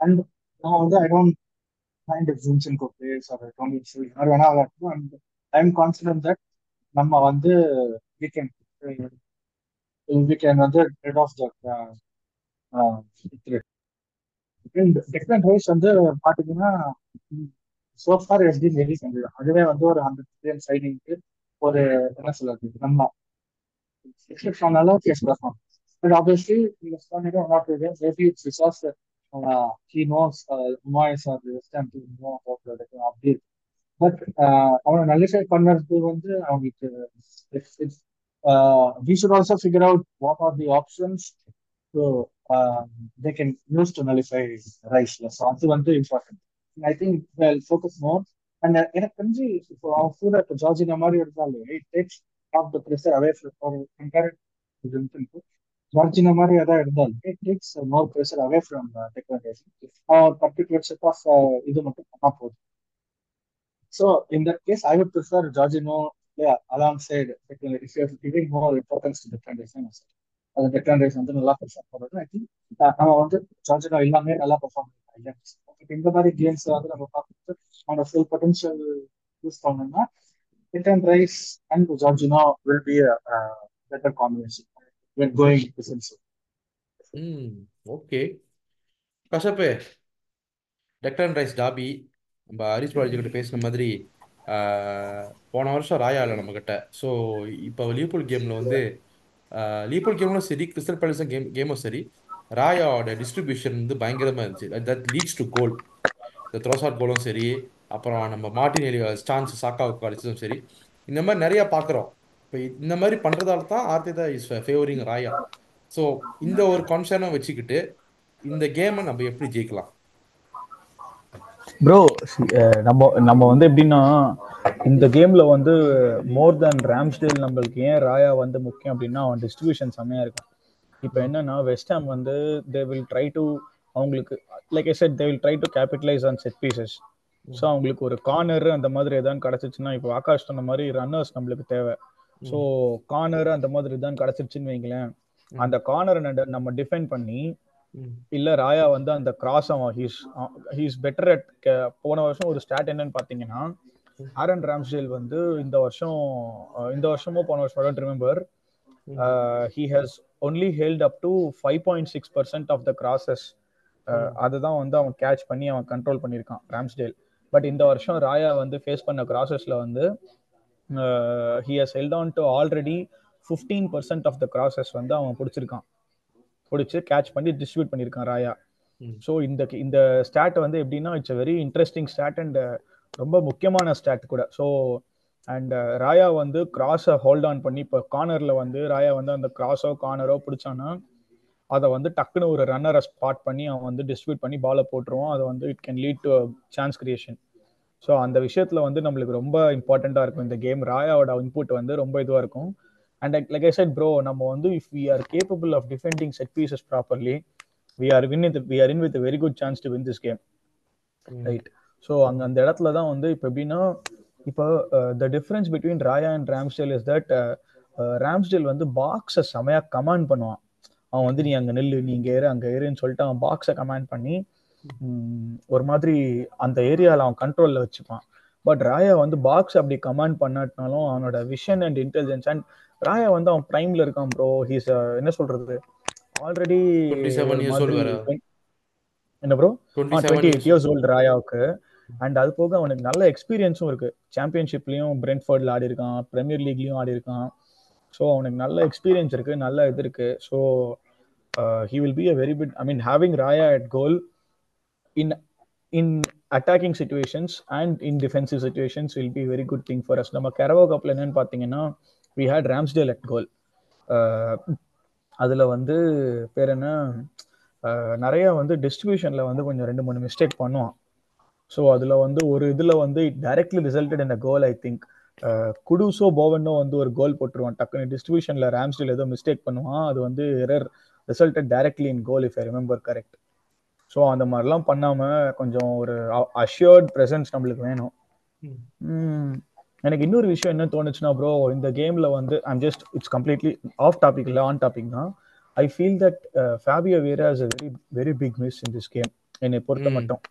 அண்ட் நான் வந்து I don't mind Zinchenko players or டோமிக்ஸ் யார் வேணா விளையாடணும் and I am confident that நம்ம வந்து வி கேன் we கேன் வந்து rid of that uh, uh, threat. Declan Rice வந்து பாத்தீங்கன்னா சோஃபார் எஸ்டி வெரி கண்டிப்பா அதுவே வந்து ஒரு ஹண்ட்ரட் மில்லியன் சைனிங்க்கு ஒரு என்ன சொல்றது நம்ம எக்ஸ்பெக்ட் பண்ணாலும் கேஸ் பர்ஃபார்ம் பட் ஆப்வியஸ்லி நீங்க சொன்னீங்க one of the maybe it's because he knows Moyes or western to know அப்படி இருக்கு. பட் அவனை நல்லிஃபை பண்ணது வந்து அவங்களுக்கு uh, we should also figure out what are the options so um, they can use to nullify rice. So அது வந்து important. I think they'll focus more. And எனக்கு தெரிஞ்சு இப்போ அவன் கூட இப்போ ஜார்ஜினா மாதிரி இருந்தாலும் it takes of the pressure away from compare Jorginho மாதிரி எதாவது இருந்தாலும் it takes more pressure away from technology அவன் பர்டிகுலர் செட் ஆஃப் இது மட்டும் பண்ணா போதும் so in that case I would prefer Jorginho yeah, alongside technically, if you're giving more அந்த to Declan Rice வந்து நல்லா பெர்ஃபார்ம் பண்ணுறது ஐ திங்க் நம்ம வந்து சார்ஜர் எல்லாமே நல்லா பெர்ஃபார்ம் பண்ணிருக்காங்க. இந்த மாதிரி கேம்ஸ் வந்து நம்ம பார்க்கும்போது அவனோட ஃபுல் பொட்டன்ஷியல் யூஸ் பண்ணோம்னா Declan Rice and Jorginho will be better combination when going hmm okay கஷப்பே Declan Rice டாபி நம்ம ஹரிஷ் பாலாஜி கிட்ட பேசின மாதிரி போன வருஷம் ராயா இல்லை நம்மக்கிட்ட ஸோ இப்போ லீபூல் கேமில் வந்து லீபூல் கேமும் சரி கிறிஸ்டல் பேலஸும் கேம் கேமும் சரி ராயாவோட டிஸ்ட்ரிபியூஷன் வந்து பயங்கரமாக இருந்துச்சு. தட் லீட்ஸ் டு கோல் இந்த த்ரோசாட் கோலும் சரி அப்புறம் நம்ம மார்டின் எலி ஸ்டான்ஸ் சாக்காவுக்கு அடிச்சதும் சரி. இந்த மாதிரி நிறையா பார்க்குறோம். இப்போ இந்த மாதிரி பண்ணுறதால தான் Arteta is favouring Raya. So இந்த ஒரு கான்சர்னை வச்சுக்கிட்டு இந்த கேமை நம்ம எப்படி ஜெயிக்கலாம்? ப்ரோ நம்ம நம்ம வந்து எப்படின்னா இந்த கேம்ல வந்து மோர் தென் ரேம்ஸ்டேல் நம்மளுக்கு ஏன் ராயா வந்து முக்கியம் அப்படின்னா அவன் டிஸ்ட்ரிபியூஷன் செம்மையா இருக்கும். இப்போ என்னன்னா வெஸ்ட் ஹாம் வந்து தே வில் ட்ரை டு அவங்களுக்கு like I said they will try to capitalise on set pieces so அவங்களுக்கு ஒரு கார்னர் அந்த மாதிரி எதாவது கிடச்சிச்சுன்னா இப்போ ஆகாஷ் சொன்ன மாதிரி ரன்னர்ஸ் நம்மளுக்கு தேவை. ஸோ கார்னர் அந்த மாதிரி தான் கிடச்சிருச்சுன்னு வைங்களேன். அந்த கார்னரை நம்ம டிஃபெண்ட் பண்ணி இல்ல ராயா வந்து அந்த கிராஸ் அவன் ஹீஸ் ஹீஸ் பெட்டர் அட் போன வருஷம் ஒரு ஸ்டாட் என்னன்னு பாத்தீங்கன்னா ஆரன் ராம்ஸ்டேல் வந்து இந்த வருஷம் இந்த வருஷமும் போன வருஷம் remember he has only held up to five point six percent of the crosses அதுதான் வந்து அவன் கேட்ச் பண்ணி அவன் கண்ட்ரோல் பண்ணியிருக்கான் ராம்ஸ்டேல் பட் இந்த வருஷம் ராயா வந்து ஃபேஸ் பண்ண கிராசஸ்ல வந்து he has held on to already fifteen percent of the crosses வந்து அவன் பிடிச்சிருக்கான். பிடிச்சி கேட்ச் பண்ணி டிஸ்ட்ரிபியூட் பண்ணியிருக்கான் ராயா. ஸோ இந்த இந்த ஸ்டாட் வந்து எப்படின்னா it's very interesting stat and ரொம்ப முக்கியமான ஸ்டாட் கூட. ஸோ அண்ட் ராயா வந்து கிராஸை ஹோல்ட் ஆன் பண்ணி இப்போ கார்னரில் வந்து ராயா வந்து அந்த கிராஸோ கார்னரோ பிடிச்சானா அதை வந்து டக்குன்னு ஒரு ரன்னரை ஸ்பாட் பண்ணி அவன் வந்து டிஸ்ட்ரிபியூட் பண்ணி பாலை போட்டுருவான். அதை வந்து it can lead to chance creation so அந்த விஷயத்தில் வந்து நம்மளுக்கு ரொம்ப இம்பார்ட்டண்ட்டாக இருக்கும் இந்த கேம் ராயாவோட இன்புட் வந்து ரொம்ப இதுவாக இருக்கும். And like I said bro நம்ம வந்து if we are capable of defending set pieces properly we are win with we are in with very good chance to win this game right so அங்கே அந்த இடத்துல தான் வந்து இப்போ எப்படின்னா இப்போ the difference between Raya and Ramsdale is that Ramsdale வந்து பாக்ஸை செமையாக கமாண்ட் பண்ணுவான். அவன் வந்து நீ அங்கே நெல்லு நீ இங்கே ஏறு அங்கே ஏறுன்னு சொல்லிட்டு அவன் பாக்ஸை கமாண்ட் பண்ணி ஒரு மாதிரி அந்த ஏரியாவில் அவன் கண்ட்ரோலில் வச்சுப்பான். பட் ராயா வந்து பாக்ஸ் அப்படி கமாண்ட் பண்ணாட்டினாலும் அவனோட vision and intelligence and Raya வந்து அவன் பிரைம்ல இருக்கான் ப்ரோ ஹீஸ் என்ன சொல்றது? ஆல்ரெடி என்ன bro twenty eight years old ராயாவுக்கு and அது போக அவனுக்கு நல்ல எக்ஸ்பீரியன்ஸும் இருக்கு. சாம்பியன்ஷிப்லயும் பிரென்ஃபர்ட்ல ஆடி இருக்கான். பிரீமியர் லீக்லயும் ஆடி இருக்கான். ஸோ அவனுக்கு நல்ல எக்ஸ்பீரியன்ஸ் இருக்கு நல்ல இது இருக்கு. So he will be a very bit I mean having Raya at goal in in attacking situations and in defensive situations will be very good thing for us நம்ம Carabao கப்ல என்னன்னு பார்த்தீங்கன்னா we had Ramsdale at goal அதில் வந்து பேர் என்ன? Uh, நிறைய வந்து டிஸ்ட்ரிபியூஷன்ல வந்து கொஞ்சம் ரெண்டு மூணு மிஸ்டேக் பண்ணுவான். ஸோ அதில் வந்து ஒரு இதில் வந்து directly resulted in a goal I think குடுசோ போவனோ வந்து ஒரு கோல் போட்டுருவான். டக்குனு டிஸ்ட்ரிபியூஷனில் ராம்ஸ்டில் ஏதோ மிஸ்டேக் பண்ணுவான். அது வந்து error resulted directly in goal if I remember correct so அந்த மாதிரிலாம் பண்ணாமல் கொஞ்சம் ஒரு அஷ்யூர்ட் ப்ரெசன்ஸ் நம்மளுக்கு வேணும். எனக்கு இன்னொரு விஷயம் என்ன தோணுச்சுன்னா ப்ரோ இந்த கேமில் வந்து I'm just it's completely off topic இல்லை ஆன் டாபிக் தான். I feel that Fabio Vieira is a very very big miss in this game என்னை பொறுத்த. மட்டும்.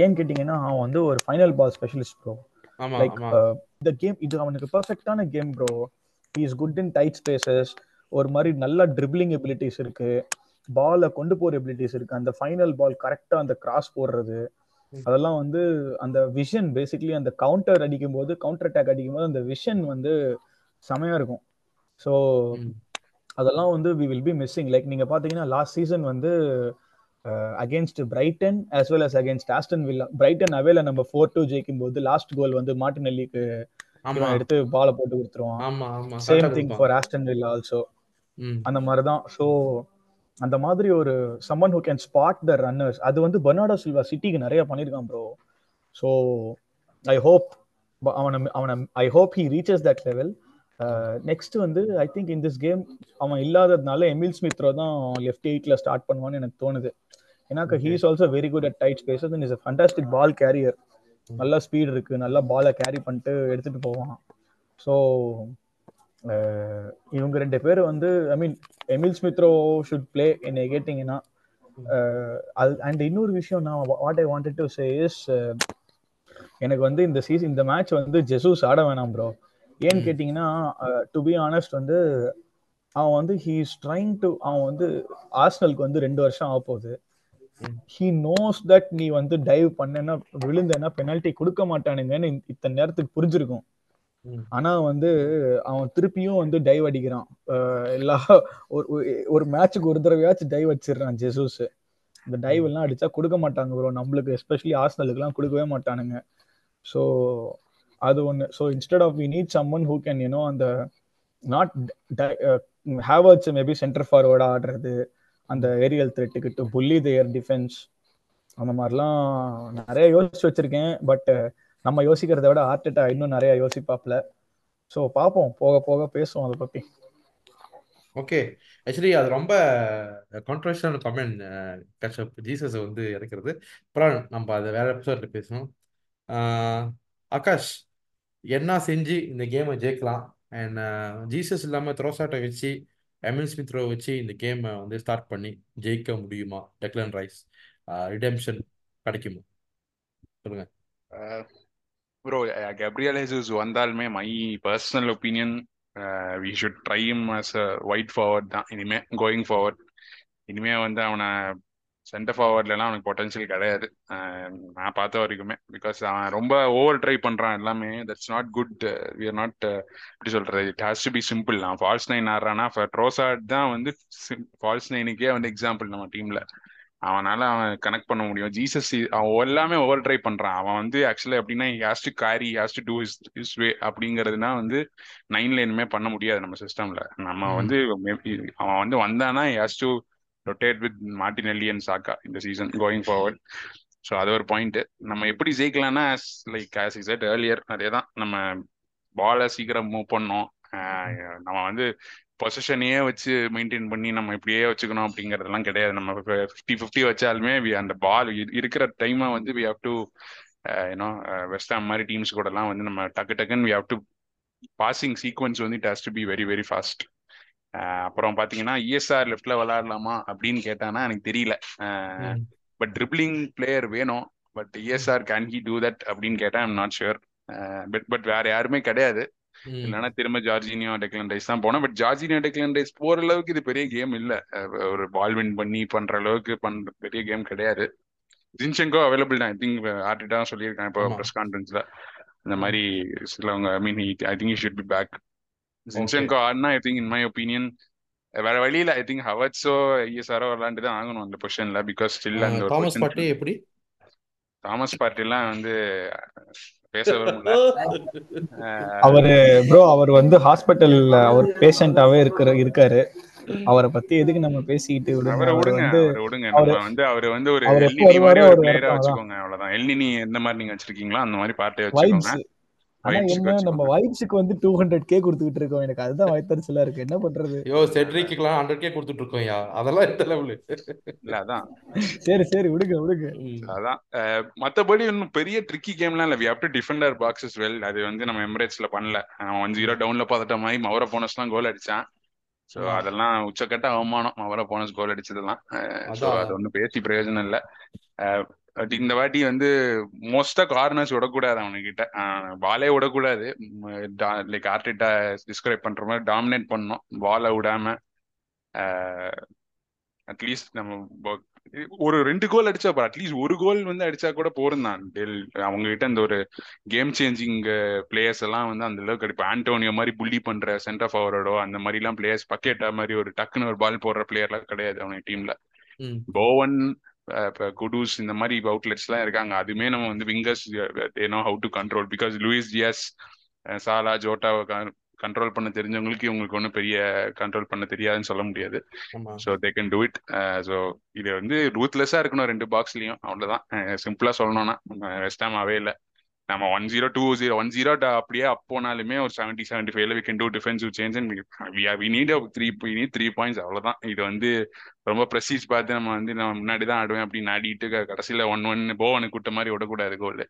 ஏன்னு கேட்டிங்கன்னா அவன் வந்து ஒரு final ball specialist bro like இந்த கேம் இது அவனுக்கு பர்ஃபெக்டான game bro he is good in tight spaces ஒரு மாதிரி நல்ல ட்ரிப்ளிங் எபிலிட்டிஸ் இருக்கு. பாலை கொண்டு போற எபிலிட்டிஸ் இருக்கு. அந்த ஃபைனல் பால் கரெக்டா அந்த கிராஸ் போடுறது. அதெல்லாம் வந்து அந்த விஷன் பேசிக்கலி அந்த கவுண்டர் அடிக்கும் போது கவுண்டர் அட்டாக் அடிக்கும் போது அந்த விஷன் வந்து செமையா இருக்கும். ஸோ. அதெல்லாம் வந்து we will be missing like நீங்க பாத்தீங்கன்னா லாஸ்ட் சீசன் வந்து against Brighton as well as against Aston Villa Brighton அவேல நம்ம ஃபோர் டூ ஜெயிக்கும் போது லாஸ்ட் கோல் வந்து மார்டினல்லிக்கு எடுத்து பாலை போட்டு கொடுத்துருவான். Same thing for Aston Villa also அந்த மாதிரி தான் ஸோ அந்த மாதிரி ஒரு someone who can spot the runners அது வந்து பெர்னாடோ சில்வா சிட்டிக்கு நிறைய பண்ணியிருக்கான் ப்ரோ ஸோ ஐ ஹோப் அவனை அவனை I hope he reaches that level next வந்து I think in this game அவன் இல்லாததுனால எமில் ஸ்மித்ரோ தான் லெஃப்ட் எயிட்ல ஸ்டார்ட் பண்ணுவான்னு எனக்கு தோணுது. ஏன்னாக்க he is also very good at tight spaces and is a fantastic ball carrier நல்ல ஸ்பீட் இருக்கு. நல்ல பாலை கேரி பண்ணிட்டு எடுத்துட்டு போவான். ஸோ இவங்க ரெண்டு பேர் வந்து I mean Emile Smith Rowe should play என்னை கேட்டிங்கன்னா அது அண்ட் இன்னொரு விஷயம் நான் what I wanted to say is எனக்கு வந்து இந்த சீசன் இந்த மேட்ச் வந்து ஜெசூஸ் ஆட வேணாம் ப்ரோ ஏன்னு கேட்டிங்கன்னா டு பி ஆனஸ்ட் வந்து அவன் வந்து ஹீ இஸ் ட்ரைங் டு அவன் வந்து ஆர்ஸ்னலுக்கு வந்து ரெண்டு வருஷம் ஆக போகுது ஹீ நோஸ் தட் நீ வந்து டைவ் பண்ணனா விழுந்தேன்னா பெனால்ட்டி கொடுக்க மாட்டானுங்கன்னு இத்தனை நேரத்துக்கு புரிஞ்சிருக்கும். ஆனா வந்து அவன் திருப்பியும் வந்து டைவ் அடிக்கிறான். எல்லா ஒரு ஒரு மேட்சுக்கு ஒரு தடவையாச்சும் டைவ் வச்சிடுறான் ஜெசூஸ் இந்த டைவ் எல்லாம் அடிச்சா கொடுக்க மாட்டாங்க ப்ரோ நம்மளுக்கு எஸ்பெஷலி ஆர்ஸ்னலுக்கு எல்லாம் கொடுக்கவே மாட்டானுங்க. ஸோ அது ஒன்று so instead of we need some one who can you know அந்த நாட் ஹேவர்ட்ஸ் மேபி சென்டர் ஃபார்வர்டா ஆடுறது அந்த ஏரியல் த்ரெட்டுக்கு டு புல்லி தேயர் டிஃபென்ஸ் அந்த மாதிரிலாம் நிறைய யோசிச்சு வச்சிருக்கேன். பட் uh, நம்ம யோசிக்கிறத விட ஆர்டெட்டா இன்னும் நிறைய யோசிப்பாப்ல ஸோ பார்ப்போம். போக போக பேசுவோம் அதை பற்றி ஓகே ஆக்சுவலி அது ரொம்ப கான்ட்ரவர்ஷியல் கமெண்ட் கஷ்டப் ஜீசஸ் வந்து இறக்கிறது. அப்புறம் நம்ம அதை வேற எபிசோட்ல பேசணும். ஆகாஷ் என்ன செஞ்சு இந்த கேமை ஜெயிக்கலாம்? அண்ட் ஜீசஸ் இல்லாமல் த்ரோசாட்டை வச்சு எமில் ஸ்மித்ரோ வச்சு இந்த கேமை வந்து ஸ்டார்ட் பண்ணி ஜெயிக்க முடியுமா? டெக்லன் ரைஸ் ரிடெம்ஷன் கிடைக்குமா? சொல்லுங்க. ப்ரோ கப்ரியல் ஹெசூஸ் வந்தாலுமே my personal opinion we should try him as a wide forward தான். இனிமே கோயிங் ஃபார்வர்ட் இனிமே வந்து அவனை சென்டர் ஃபார்வர்ட்லாம் அவனுக்கு பொட்டன்ஷியல் கிடையாது. நான் பார்த்த வரைக்குமே. பிகாஸ் அவன் ரொம்ப ஓவர் ட்ரை பண்றான் எல்லாமே. That's not good we are not எப்படி சொல்றது? It has to be simple அவன் ஃபால்ஸ் நைன் ஆடுறான்னா ட்ரோசாட் தான் வந்து ஃபால்ஸ் நைனுக்கே வந்து எக்ஸாம்பிள் நம்ம டீம்ல அவனால அவன் கனெக்ட் பண்ண முடியும். ஜீசஸ் அவன் எல்லாமே ஓவர் ட்ரை பண்றான். அவன் வந்து ஆக்சுவலி எப்படின்னா has to carry has to do is is way அப்படிங்கிறதுனா வந்து நைன்ல இனிமே பண்ண முடியாது நம்ம சிஸ்டம்ல நம்ம வந்து அவன் வந்து வந்தானா has to rotate with Martinelli and Saka இந்த சீசன் கோயிங் ஃபார்வர்ட் ஸோ அது ஒரு பாயிண்ட் நம்ம எப்படி ஜெயிக்கலாம்னா like as is said earlier அதே தான் நம்ம பாலை சீக்கிரம் மூவ் பண்ணோம். நம்ம வந்து பொசிஷனையே வச்சு மெயின்டைன் பண்ணி நம்ம இப்படியே வச்சுக்கணும் அப்படிங்கறதெல்லாம் கிடையாது. நம்ம ஃபிஃப்டி ஃபிஃப்டி வச்சாலுமே we- அந்த பால் இருக்கிற டைமை வந்து we have to you know West Ham மாதிரி டீம்ஸ் கூடலாம் வந்து நம்ம டக்கு டக்குன்னு we have to passing sequence வந்து it has to be very very fast அப்புறம் பாத்தீங்கன்னா இஎஸ்ஆர் லெஃப்ட்ல விளையாடலாமா அப்படின்னு கேட்டானா எனக்கு தெரியல. பட் ட்ரிப்ளிங் பிளேயர் வேணும். But ESR can he do that அப்படின்னு கேட்டா I'm not sure but but வேற யாருமே கிடையாது. இல்லைன்னா திரும்ப ஜார்ஜினியோ டெக்லன் ரைஸ் தான் போனோம். பட் ஜார்ஜினியோ டெக்லன் ரைஸ் போற அளவுக்கு இது பெரிய கேம் இல்ல. ஒரு பால் வின் பண்ணி பண்ற அளவுக்கு பண்ற பெரிய கேம் கிடையாது. ஜின்செங்கோ அவைலபிள் தான். ஐ திங்க் ஆர்டிட்டா சொல்லியிருக்காங்க இப்போ. ப்ரெஸ் கான்ஃபரன்ஸ்ல இந்த மாதிரி சிலவங்க I mean I think should be back Zinchenko ஆடினா I think in my opinion வேற வழியில ஐ திங்க் ஹவர்ட்ஸோ ஐஎஸ்ஆரோ விளாண்டு தான் ஆகணும் அந்த பொசிஷன்ல பிகாஸ் ஸ்டில் அந்த தாமஸ் பாட்டி எப்படி? தாமஸ் பார்ட்டிலாம் வந்து பேச விரும்பல அஹ் அவரு ப்ரோ அவர் வந்து ஹாஸ்பிட்டல்ல அவர் பேஷண்டாவே இருக்கிற இருக்காரு. அவரை பத்தி எதுக்கு நம்ம பேசிக்கிட்டு விடுங்க? அவரை விடுங்க வந்து அவரை விடுங்க. வந்து அவரு வந்து ஒரு எல்இடி மாதிரி ஒரு பிளேயரா. வச்சுக்கோங்க அவ்வளவுதான். எல்இடி எந்த மாதிரி நீங்க வச்சிருக்கீங்களோ அந்த மாதிரி பார்ட்டை வச்சுக்கோங்க. ஆனா என்ன நம்ம. வைப்ஸுக்கு வந்து டூ ஹண்ட்ரட் கே கொடுத்துக்கிட்டு இருக்கோம். எனக்கு அதுதான் வயத்தறிச்சலா இருக்கு. என்ன பண்றது? யோ செட்ரிக்கெல்லாம் ஹண்ட்ரட் கே கொடுத்துட்டு இருக்கோம் யா அதெல்லாம் எந்த லெவலு இல்ல அதான். சரி சரி விடுங்க விடுங்க. அதான். மத்தபடி இன்னும் பெரிய ட்ரிக்கி கேம்லாம் இல்ல. We have to defend our boxes well அது வந்து நம்ம எமிரேட்ஸ்ல பண்ணல. ஒன் ஜீரோ டவுன்ல பார்த்துட்ட மாதிரி மவர போனஸ்லாம் கோல் அடிச்சான். ஆமா. அதெல்லாம் உச்சக்கட்ட அவமானம். மவர போனஸ் கோல் அடிச்சதெல்லாம். அது ஒன்றும் பேசி பிரயோஜனம் இல்லை. பட் இந்த வாட்டி வந்து மோஸ்டா கார்னர்ஸ் விடக்கூடாது அவனுக்கிட்ட. பாலே விடக்கூடாது. லைக் ஆர்டிட்டா டிஸ்கிரைப் பண்ற மாதிரி டாமினேட் பண்ணணும். பாலை விடாம அட்லீஸ்ட் நம்ம ஒரு ரெண்டு கோல் அடிச்சா அட்லீஸ்ட் ஒரு கோல் வந்து அடிச்சா கூட போரும் தான். அவங்க கிட்ட இந்த ஒரு கேம் சேஞ்சிங் பிளேயர்ஸ் எல்லாம் வந்து அந்த அளவுக்கு அடிப்பா ஆண்டோனியோ மாதிரி புள்ளி பண்ற சென்டர் ஃபார்வர்டோ அந்த மாதிரி எல்லாம் பிளேயர்ஸ் பக்கெட்டா மாதிரி ஒரு டக்குன்னு ஒரு பால் போடுற பிளேயர்லாம் கிடையாது அவனுக்கு டீம்ல. போவன் இப்போ குடூஸ் இந்த மாதிரி அவுட்லெட்ஸ் எல்லாம் இருக்காங்க. அதுமே நம்ம வந்து wingers no how to control because Luis Diaz Salah ஜோட்டாவை control பண்ண தெரிஞ்சவங்களுக்கு இவங்களுக்கு ஒன்றும் பெரிய கண்ட்ரோல் பண்ண தெரியாதுன்னு சொல்ல முடியாது. So they can do it so இது வந்து ரூத்லெஸ்ஸாக இருக்கணும் ரெண்டு பாக்ஸ்லையும் அவ்வளோதான் சிம்பிளாக சொல்லணும்னா. வெஸ்ட் ஹாம் அவே இல்லை. நம்ம one zero two zero one zero அப்படியே அப் போனாலுமே ஒரு செவன்ட்டி செவன்ட்டி ஃபைவ்ல we can do defensive change we need three need three points அவ்வளோதான் இது வந்து ரொம்ப ப்ரெசீஸ் பார்த்து நம்ம வந்து நம்ம முன்னாடி தான் ஆடுவேன் அப்படின்னு ஆடிட்டு கடைசியில ஒன் ஒன் போவனுக்கு கூட்ட மாதிரி விடக்கூடாது கோல்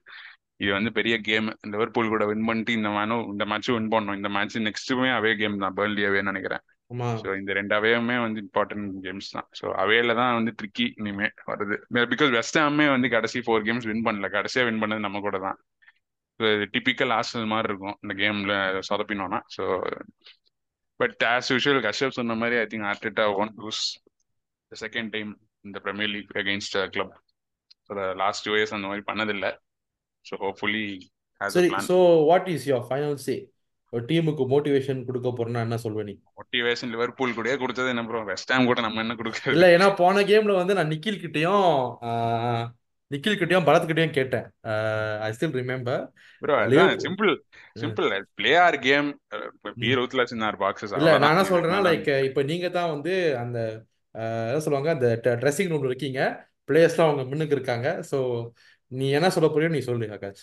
இது வந்து பெரிய கேம் லிவர்பூல் கூட வின் பண்ணிட்டு இந்த மேனும் இந்த மேட்சும் வின் பண்ணணும் இந்த மேட்ச் நெக்ஸ்ட்டுமே அவே கேம் தான் பேர்லி அவேன்னு நினைக்கிறேன். ஸோ இந்த ரெண்டு அவேயுமே வந்து இம்பார்ட்டன்ட் கேம்ஸ் தான். ஸோ அவேல தான் வந்து ட்ரிக்கி இனிமே வருது. பிகாஸ் வெஸ்ட் ஹாமே வந்து கடைசி ஃபோர் கேம்ஸ் வின் பண்ணல. கடைசியா வின் பண்ணது நம்ம கூட தான். டிபிக்கல் ஆஸ்டல் மாதிரி இருக்கும் இந்த கேம்ல சொதப்பினோம்னா. So but as usual Kashyap சொன்ன மாதிரி I think Arteta won't lose second time இந்த premier league against club last two years அந்த மாதிரி பண்ணதில்லை. ஸோ ஹோப்ஃபுல்லி சரி so what is your final say ஒரு டீமுக்கு மோட்டிவேஷன் கொடுக்க போறேன்னா என்ன சொல்வே நீ? மோட்டிவேஷன் லிவர்பூல் கூடயே கொடுத்தது என்ன ப்ரோ வெஸ்ட் ஹாம் கூட நம்ம என்ன கொடுக்கறது இல்ல ஏன்னா போன கேம்ல வந்து நான் நிக்கில் கிட்டயும் நிக்கில் கிட்டயும் பரத் கிட்டயும் கேட்டேன் I still remember simple simple play our game be in our boxes இல்ல நான் என்ன சொல்றேன்னா லைக் இப்ப நீங்க தான் வந்து அந்த என்ன சொல்லுவாங்க அந்த ட்ரெஸ்ஸிங் ரூம்ல இருக்கீங்க. பிளேயர்ஸ்லாம் அவங்க முன்னுக்கு இருக்காங்க. ஸோ நீ என்ன சொல்ல போறியோ நீ சொல்லு ஆகாஷ்.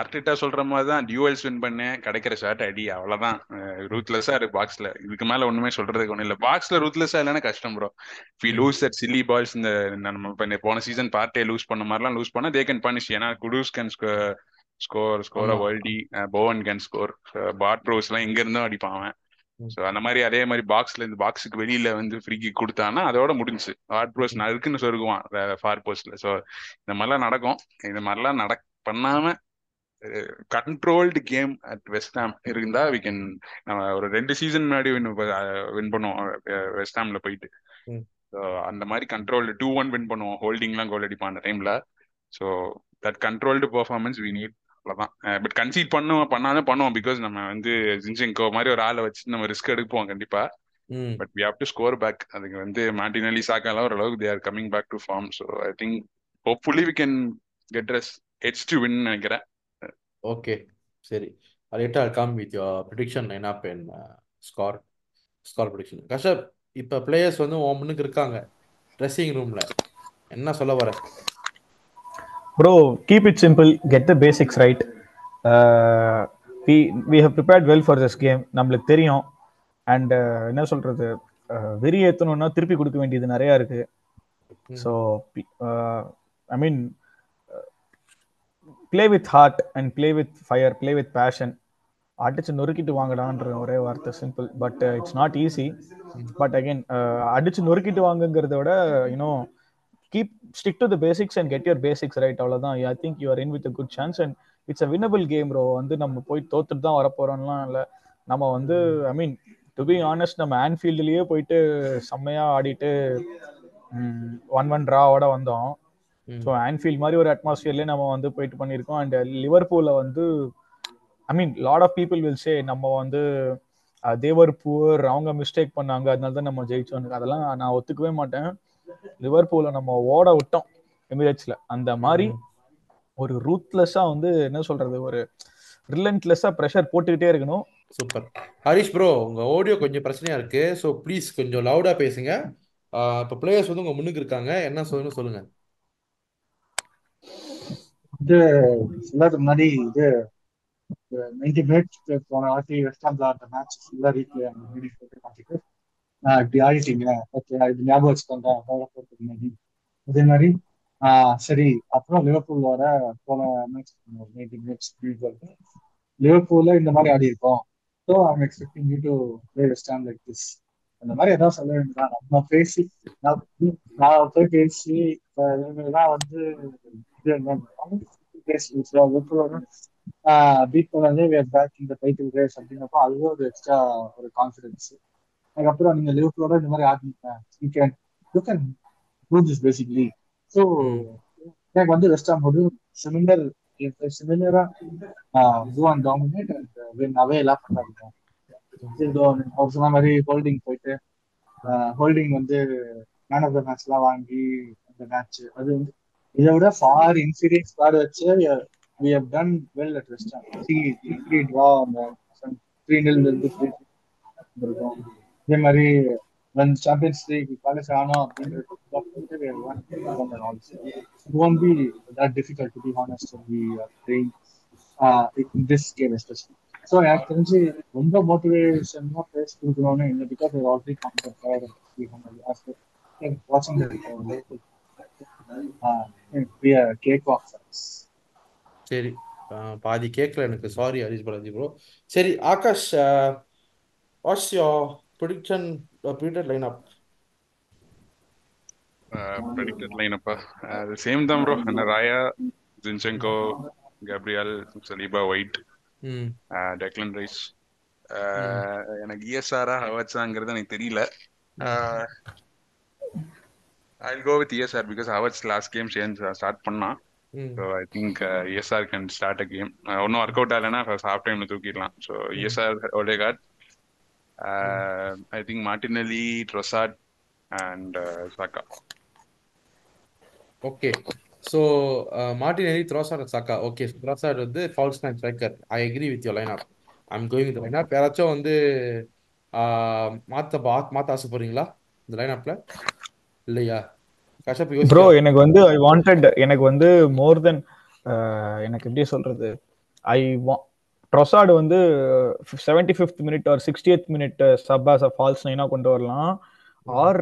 ஆர்டிட்டா சொல்ற மாதிரி தான் டியூவல்ஸ் வின் பண்ணேன் கிடைக்கிற ஷாட் அடி அவ்வளவுதான். ரூத்லெஸ்ஸா இருக்கு பாக்ஸ்ல இதுக்கு மேல ஒண்ணுமே சொல்றதுக்கு ஒண்ணும் இல்ல. பாக்ஸ்ல ரூத்லெஸ்ஸா இல்லைன்னா கஷ்டம் bro we. Lose that silly balls இந்த நம்ம போன சீசன் பார்ட்டே லூஸ் பண்ண மாதிரிலாம் லூஸ் பண்ணா தே கேன் பனிஷ் ஏன்னா Kudus can score score worldly Bowen can score பாட் ப்ரோஸ் எல்லாம் எங்க இருந்தும் அடிப்பான் அவன். ஸோ அந்த மாதிரி அதே மாதிரி பாக்ஸ்ல இந்த பாக்ஸுக்கு வெளியில வந்து ஃப்ரீ கிக் கொடுத்தானா அதோட முடிஞ்சுச்சு. ஹார்ட் ப்ரோஸ் நான் இருக்குன்னு சொருகுவான் ஃபார் போஸ்ட்ல ஸோ இந்த மாதிரிலாம் நடக்கும். இந்த மாதிரிலாம் நட பண்ணாம controlled game at West Ham இருந்தா வி கேன் நம்ம ஒரு ரெண்டு சீசன் முன்னாடி வின் வின் பண்ணுவோம் வெஸ்ட் ஹாம்ல போயிட்டு. அந்த மாதிரி கண்ட்ரோல்டு டூ ஒன் வின் பண்ணுவோம் ஹோல்டிங்லாம் கோல் அடிப்பான் அந்த டைம்ல so that controlled performance we need அவ்வளோதான் பட் கன்சீட் பண்ணுவோம் பண்ணாதான் பண்ணுவோம் பிகாஸ் நம்ம வந்து ஜின்செங்கோ மாதிரி ஒரு ஆளை வச்சு நம்ம ரிஸ்க் எடுப்போம் கண்டிப்பா. But we have to score back அதுக்கு வந்து மார்டினலி சாக்காலாம் ஓரளவுக்கு they are coming back to form so I think hopefully we can get ரெஸ் ஹெச் டு வின் நினைக்கிறேன். ஓகே சரி. I'll come with your prediction lineup and uh, score. Score prediction. கஷப் இப்போ players வந்து உன் முன்னுக்கு இருக்காங்க. ட்ரெஸ்ஸிங் ரூம்ல என்ன சொல்ல வர? Bro keep it simple get the basics right we we have prepared well for this game நம்மளுக்கு தெரியும். அண்ட் என்ன சொல்றது? வெறி ஏத்தணும்னா திருப்பி கொடுக்க வேண்டியது நிறைய இருக்கு. ம். So I mean play with heart and play with fire play with passion அடிச்சு நொறுக்கிட்டு வாங்கடான்ற ஒரே வார்த்தை simple but it's not easy but again அடிச்சு நொறுக்கிட்டு வாங்குங்கிறத விட you know keep stick to the basics and get your basics right அவ்வளோதான் I think you are in with good chance and it's a winnable game bro வந்து நம்ம போய் தோத்துட்டு தான் வரப்போறோம்லாம் இல்லை. நம்ம வந்து I mean to be honest நம்ம ஆன்ஃபீல்டுலயே போயிட்டு செம்மையா ஆடிட்டு ஒன் ஒன் ட்ராவோட வந்தோம். ஸோ ஆன்ஃபீல்ட் மாதிரி ஒரு அட்மாஸ்பியர்லேயே நம்ம வந்து போயிட்டு பண்ணியிருக்கோம். அண்ட் லிவர்பூல வந்து I mean lot of people will say நம்ம வந்து தேவர் புவர் அவங்க மிஸ்டேக் பண்ணாங்க அதனால தான் நம்ம ஜெயிச்சோம். அதெல்லாம் நான் ஒத்துக்கவே மாட்டேன். லிவர்பூல நம்ம ஓட விட்டோம் எமிரேட்ஸ்ல. அந்த மாதிரி ஒரு ரூத்லெஸ்ஸா வந்து என்ன சொல்றது ஒரு ரிலன்ட்லெஸ்ஸா ப்ரெஷர் போட்டுக்கிட்டே இருக்கணும். சூப்பர். ஹரிஷ் ப்ரோ உங்க ஆடியோ கொஞ்சம் பிரச்சனையா இருக்கு. ஸோ ப்ளீஸ் கொஞ்சம் லவுடா பேசுங்க. இப்போ பிளேயர்ஸ் வந்து உங்க முன்னுக்கு இருக்காங்க. என்ன சொல்லணும் சொல்லுங்க. இது சொல்லாத முன்னாடி இது நைன்டி மினிட்ஸ் போன வாட்டி வெஸ்ட் ஹாம்ல அந்த மேட்ச் ஃபுல்லா ரீப்ளே அந்த வீடியோ போட்டு பார்த்துட்டு நான் இப்படி ஆடிட்டீங்க ஓகே இது ஞாபகம் வச்சுக்கோங்க அதே மாதிரி சரி அப்புறம் லிவர்பூல் வர போன மேட்ச் நைன்டி மினிட்ஸ் லிவர்பூல்ல இந்த மாதிரி ஆடி இருக்கோம். So I'm expecting you to play West Ham like this அந்த மாதிரி ஏதாவது சொல்ல வேண்டியதான் நம்ம பேசி நான் நான் போய் பேசி இப்போ இவங்கெல்லாம் வந்து இது என்ன பேசி லிவர்பூலோட பீட் பண்ணாலே we are back in the title அதுவே ஒரு எக்ஸ்ட்ரா ஒரு கான்ஃபிடன்ஸ் அதுக்கப்புறம் நீங்க லிவர்பூலோட இந்த மாதிரி ஆடினீங்க you can you can do this basically so எனக்கு வந்து வெஸ்ட் ஹாம் ஒரு similar சிமிலரா do and dominate and win away எல்லாம் பண்ணாங்க அவர் சொன்ன மாதிரி ஹோல்டிங் போயிட்டு ஹோல்டிங் வந்து மேன் ஆஃப் த மேட்ச் எல்லாம் வாங்கி அந்த மேட்ச் அது வந்து இதை விட ஃபார் இன்ஃபீரியர் ஸ்குவாட் வச்சு we have done well at West சி த்ரீ ட்ரா அந்த த்ரீ நில் இருந்து த்ரீ இருக்கும் இதே மாதிரி when சாம்பியன்ஸ் லீக் குவாலிஃபை ஆனோம் அப்படின்றது it won't be that difficult to be honest when we are playing uh, in this game especially. So எனக்கு தெரிஞ்சு ரொம்ப மோட்டிவேஷனாக பேஸ் கொடுக்கணும்னு இல்லை பிகாஸ் ஆல்ரெடி காம்பேக்ட் வாட்சிங் கேக் சரி. ஆஹ் பாதி கேட்கல எனக்கு. சாரி ஹரிஷ் பாலாஜி ப்ரோ சரி Akash what's your prediction predicted line up predicted லைனப்பா அது சேம் தான் ப்ரோ என்ன Raya Zinchenko Gabriel Saliba White hmm. Declan Rice எனக்கு இஎஸ்ஆரா ஹவர்ட்ஸாங்கிறது எனக்கு தெரியல. I go with ESR because Havertz last game change start பண்ணான் so I think ESR can start a game ஒன்றும் ஒர்க் அவுட் ஆகலைன்னா ஹாஃப் டைம்ல தூக்கிடலாம். So ESR Odegaard I think Martinelli Trossard and Saka okay so Martinelli Saka okay Trossard வந்து false nine striker I agree with your line up I'm going with line up யாராச்சும் வந்து மாத்த பா மாத்த ஆசைப்படுறீங்களா? இந்த line அப்ல இல்லையா? ப்ரோ எனக்கு வந்து ஐ வாண்டட் எனக்கு வந்து மோர் தென் எனக்கு எப்படி சொல்றது? ஐ ட்ரொசாடு வந்து seventy fifth minute or sixtieth minute sub as a false நைனா கொண்டு வரலாம். Or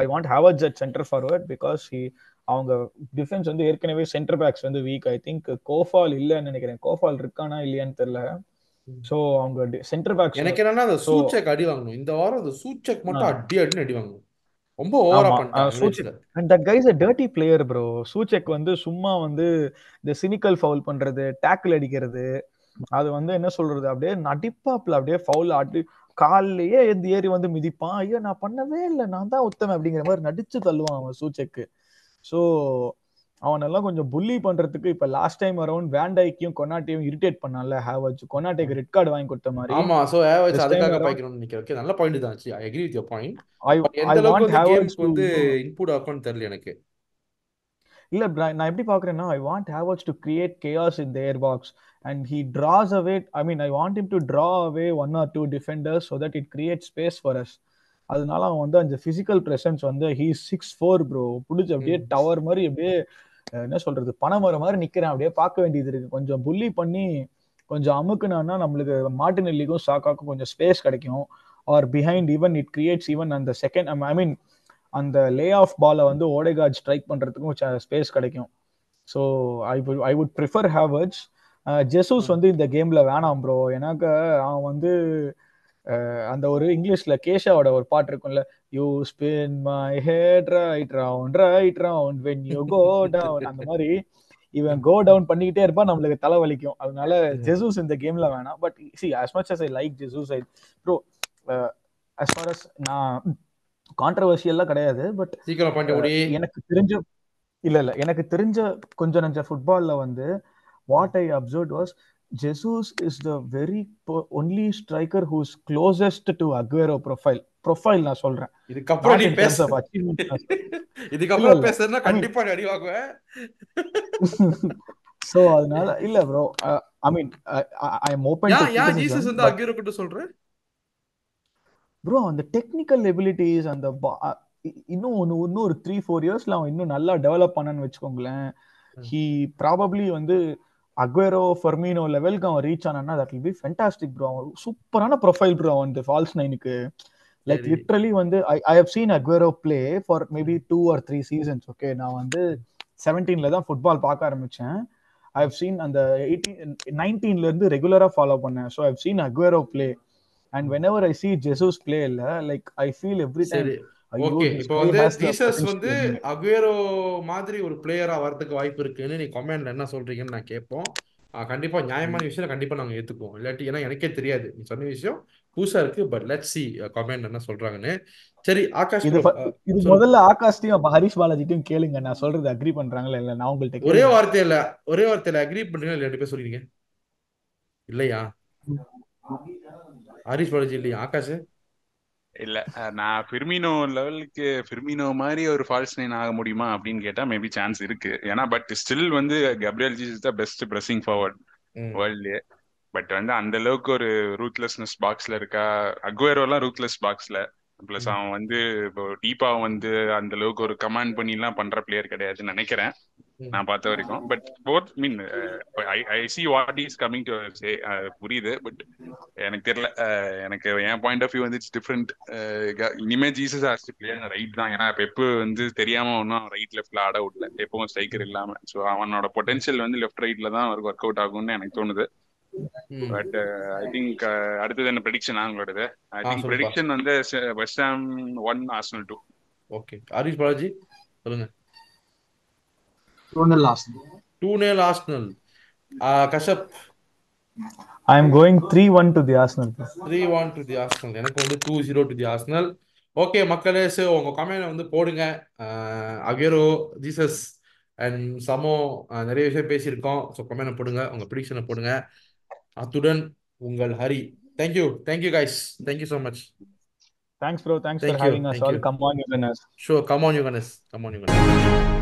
I want Havertz at centre forward because he அவங்க டிஃபென்ஸ் வந்து ஏற்கனவே சென்டர் பேக்ஸ் வந்து வீக் ஐ திங்க் கோஃபால் இல்லைன்னு நினைக்கிறேன். கோஃபால் இருக்கானா இல்லையான்னு தெரியல. ஸோ அவங்க சென்டர் பேக்ஸ் எனக்கு என்னன்னா அந்த சூச்சக் அடி வாங்கணும். இந்த வாரம் அந்த சூச்சக் மட்டும் அடி அடின்னு அடி வாங்கணும். ரொம்ப ஓவரா and that guy's a dirty player bro Soucek வந்து சும்மா வந்து இந்த சினிக்கல் ஃபவுல் பண்றது டேக்கிள் அடிக்கிறது. அது வந்து என்ன சொல்றது? அப்படியே நடிப்பாப்ல அப்படியே ஃபவுல் ஆடி கால்லயே எந்த ஏறி வந்து மிதிப்பான். ஐயோ நான் பண்ணவே இல்லை. நான் தான் உத்தமன் அப்படிங்கிற மாதிரி நடிச்சு தள்ளுவான் அவன் சூச்செக்கு. ஸோ அவனெல்லாம் கொஞ்சம் புள்ளி பண்றதுக்கு இப்ப லாஸ்ட் டைம் அரௌண்ட் வேண்டைக்கையும் கொனாட்டையும் இரிட்டேட் பண்ணான்ல ஹேவர்ஸ் கொனாட்டைக்கு ரெட் கார்டு வாங்கி கொடுத்த மாதிரி. ஆமா சோ time அதுக்காக பாய்க்கணும்னு நினைக்கிறேன். ஓகே நல்ல பாயிண்ட் தான் I agree with your point எந்த அளவுக்கு ஹேவர்ஸ் கேம்க்கு வந்து இன்புட் ஆகும்னு தெரியல எனக்கு. இல்ல நான் எப்படி பாக்குறேன்னா I want Havertz to create chaos in their box and he draws away I mean I want him to draw away one or two defenders so that it create space for us அதனால அவன் வந்து அந்த physical presence வந்து he six four bro பிடிச்சி அப்படியே. Tower மாதிரி அப்படியே என்ன சொல்றது பனைமரம் மாதிரி நிக்கிறேன். அப்படியே பார்க்க வேண்டியது இருக்கு. கொஞ்சம் புள்ளி பண்ணி கொஞ்சம் அமுக்குனான்னா நம்மளுக்கு மாட்டு நெல்லிக்கும் சாக்காக்கும் கொஞ்சம் ஸ்பேஸ் கிடைக்கும். Or behind even it creates even அந்த செகண்ட் ஐ மீன் அந்த லே ஆஃப் பாலை வந்து ஓடேகார்ட் ஸ்ட்ரைக் பண்றதுக்கும் ஸ்பேஸ் கிடைக்கும். So I I would prefer Havertz Jesus வந்து இந்த கேம்ல வேணாம் ப்ரோ எனக்கு அவன் வந்து அந்த ஒரு இங்கிலீஷ்ல கேஷாவோட ஒரு பாட்டு இருக்கும்ல you spin my head right round right round when you go down அந்த மாதிரி இவன் கோ டவுன் பண்ணிக்கிட்டே இருப்பான் நம்மளுக்கு தலை வலிக்கும் அதனால ஜெசூஸ் இந்த கேம்ல வேணாம். But see as much as I like Jesus I bro as far as நான் கான்ட்ரவர்ஷியல்லாம் கிடையாது பட் சீக்கிரம் எனக்கு தெரிஞ்ச இல்ல இல்ல எனக்கு தெரிஞ்ச கொஞ்சம் நஞ்ச ஃபுட்பால்ல வந்து what I observe was Jesus is the very only striker whose closest to Aguero profile profile நான் சொல்றேன். இதுக்கப்புறம் நீ பேச. இதுக்கப்புறம் mean- கண்டிப்பா அடி வாங்குவேன் சோ அதனால இல்ல bro I mean I am open ஏன் ஏன் ஜீசஸ் வந்து அக்யூரோ கிட்ட சொல்ற? ப்ரோ அந்த டெக்னிக்கல் எபிலிட்டிஸ் அந்த இ- இன்னும் ஒன்னு இன்னும் ஒரு த்ரீ ஃபோர் இயர்ஸ்ல அவன் இன்னும் நல்லா டெவலப் பண்ணன்னு வச்சுக்கோங்களேன். ஹி ப்ராபப்ளி வந்து அக்வேரோ ஃபர்மினோ லெவலுக்கு அவன் reach ஆனான்னா that will be fantastic bro அவன் சூப்பரான ப்ரொஃபைல் ப்ரோ அவன் இந்த ஃபால்ஸ் நைனுக்கு லைக். லிட்ரலி வந்து I I have seen Aguero play for maybe two or three seasons okay நான் வந்து செவன்டீன்ல தான் ஃபுட்பால் பார்க்க ஆரம்பிச்சேன். ஐ ஹவ் சீன் அந்த எயிட்டீன் நைன்டீன்ல இருந்து ரெகுலரா ஃபாலோ பண்ணேன். So I've seen Aguero play and whenever I see Jesus play இல்ல like I feel every time okay இப்போ வந்து ஜீசஸ் வந்து அக்வேரோ மாதிரி ஒரு பிளேயரா வரதுக்கு வாய்ப்பு இருக்குன்னு நீ கமெண்ட்ல என்ன சொல்றீங்கன்னு நான் கேட்போம். கண்டிப்பா நியாயமான விஷயம் கண்டிப்பா நாங்க ஏத்துக்குவோம். இல்லாட்டி ஏன்னா எனக்கே தெரியாது. நீ சொன்ன விஷயம் புதுசா இருக்கு பட் லெட் சி கமெண்ட் என்ன சொல்றாங்கன்னு. சரி ஆகாஷ் இது. முதல்ல ஆகாஷ்டையும் ஹரிஷ் பாலாஜிட்டையும் கேளுங்க. நான் சொல்றது அக்ரி பண்றாங்களா இல்ல நான் உங்கள்ட்ட ஒரே வார்த்தையில ஒரே வார்த்தையில அக்ரி பண்றீங்களா இல்ல ரெண்டு பேர் சொல்றீங்க இல்லையா? ஹரிஷ் பாலாஜி இல்லையா? ஆகாஷ்? இல்ல நான் ஃபிர்மினோ லெவலுக்கு ஃபிர்மினோ மாதிரி ஒரு ஃபால்ஸ் நைன் ஆக முடியுமா அப்படின்னு கேட்டா மேபி சான்ஸ் இருக்கு. ஏன்னா பட் ஸ்டில் வந்து கப்ரியல் ஜீசஸ் தான் பெஸ்ட் பிரஸிங் ஃபார்வர்ட். வேர்ல்ட்லயே பட் வந்து அந்த அளவுக்கு ஒரு ரூத்லெஸ்னஸ் பாக்ஸ்ல இருக்கா? அக்வேரோ எல்லாம் ரூத்லெஸ் பாக்ஸ்ல பிளஸ் அவன் வந்து இப்போ டீப்பா வந்து அந்த அளவுக்கு ஒரு கமாண்ட் பண்ணி எல்லாம் பண்ற பிளேயர் கிடையாதுன்னு நினைக்கிறேன். நான் பார்த்த வரைக்கும். But both mean I see what is coming to say புரியுது. பட் எனக்கு தெரியல அஹ் எனக்கு என் பாயிண்ட் ஆஃப் வியூ வந்து இட்ஸ் டிஃப்ரெண்ட் இனிமே ஜீசஸ் ஆஸ் ரைட் தான். ஏன்னா பெப்பு வந்து தெரியாம ஒன்றும் ரைட் லெஃப்ட்ல ஆட விடல. எப்பவும் ஸ்ட்ரைக்கர் இல்லாம. ஸோ அவனோட பொட்டன்ஷியல் வந்து லெஃப்ட் ரைட்ல தான் அவருக்கு ஒர்க் அவுட் ஆகும்னு எனக்கு தோணுது. பட் ஐ திங்க் அடுத்தது என்ன ப்ரெடிக்ஷன் உங்களோடது ஐ திங்க். ப்ரெடிக்ஷன் வந்து West Ham one Arsenal two okay Harish Balaji சொல்லுங்க. டூனல் last two nil Arsenal கஷப் I am going three one to the Arsenal three one to the Arsenal எனக்கு வந்து two zero to the Arsenal okay மக்களே so உங்கள் comment வந்து போடுங்க. அகேரோ Jesus and சமோ நிறைய விஷயம் பேசியிருக்கோம். ஸோ கமெண்ட் போடுங்க. உங்கள் ப்ரிடிக்ஷனை போடுங்க. அத்துடன் உங்கள் Hari. Thank you thank you guys thank you so much thanks bro thanks Thank for you, having us all you. Come on you show come on you Gunners come on you Gunners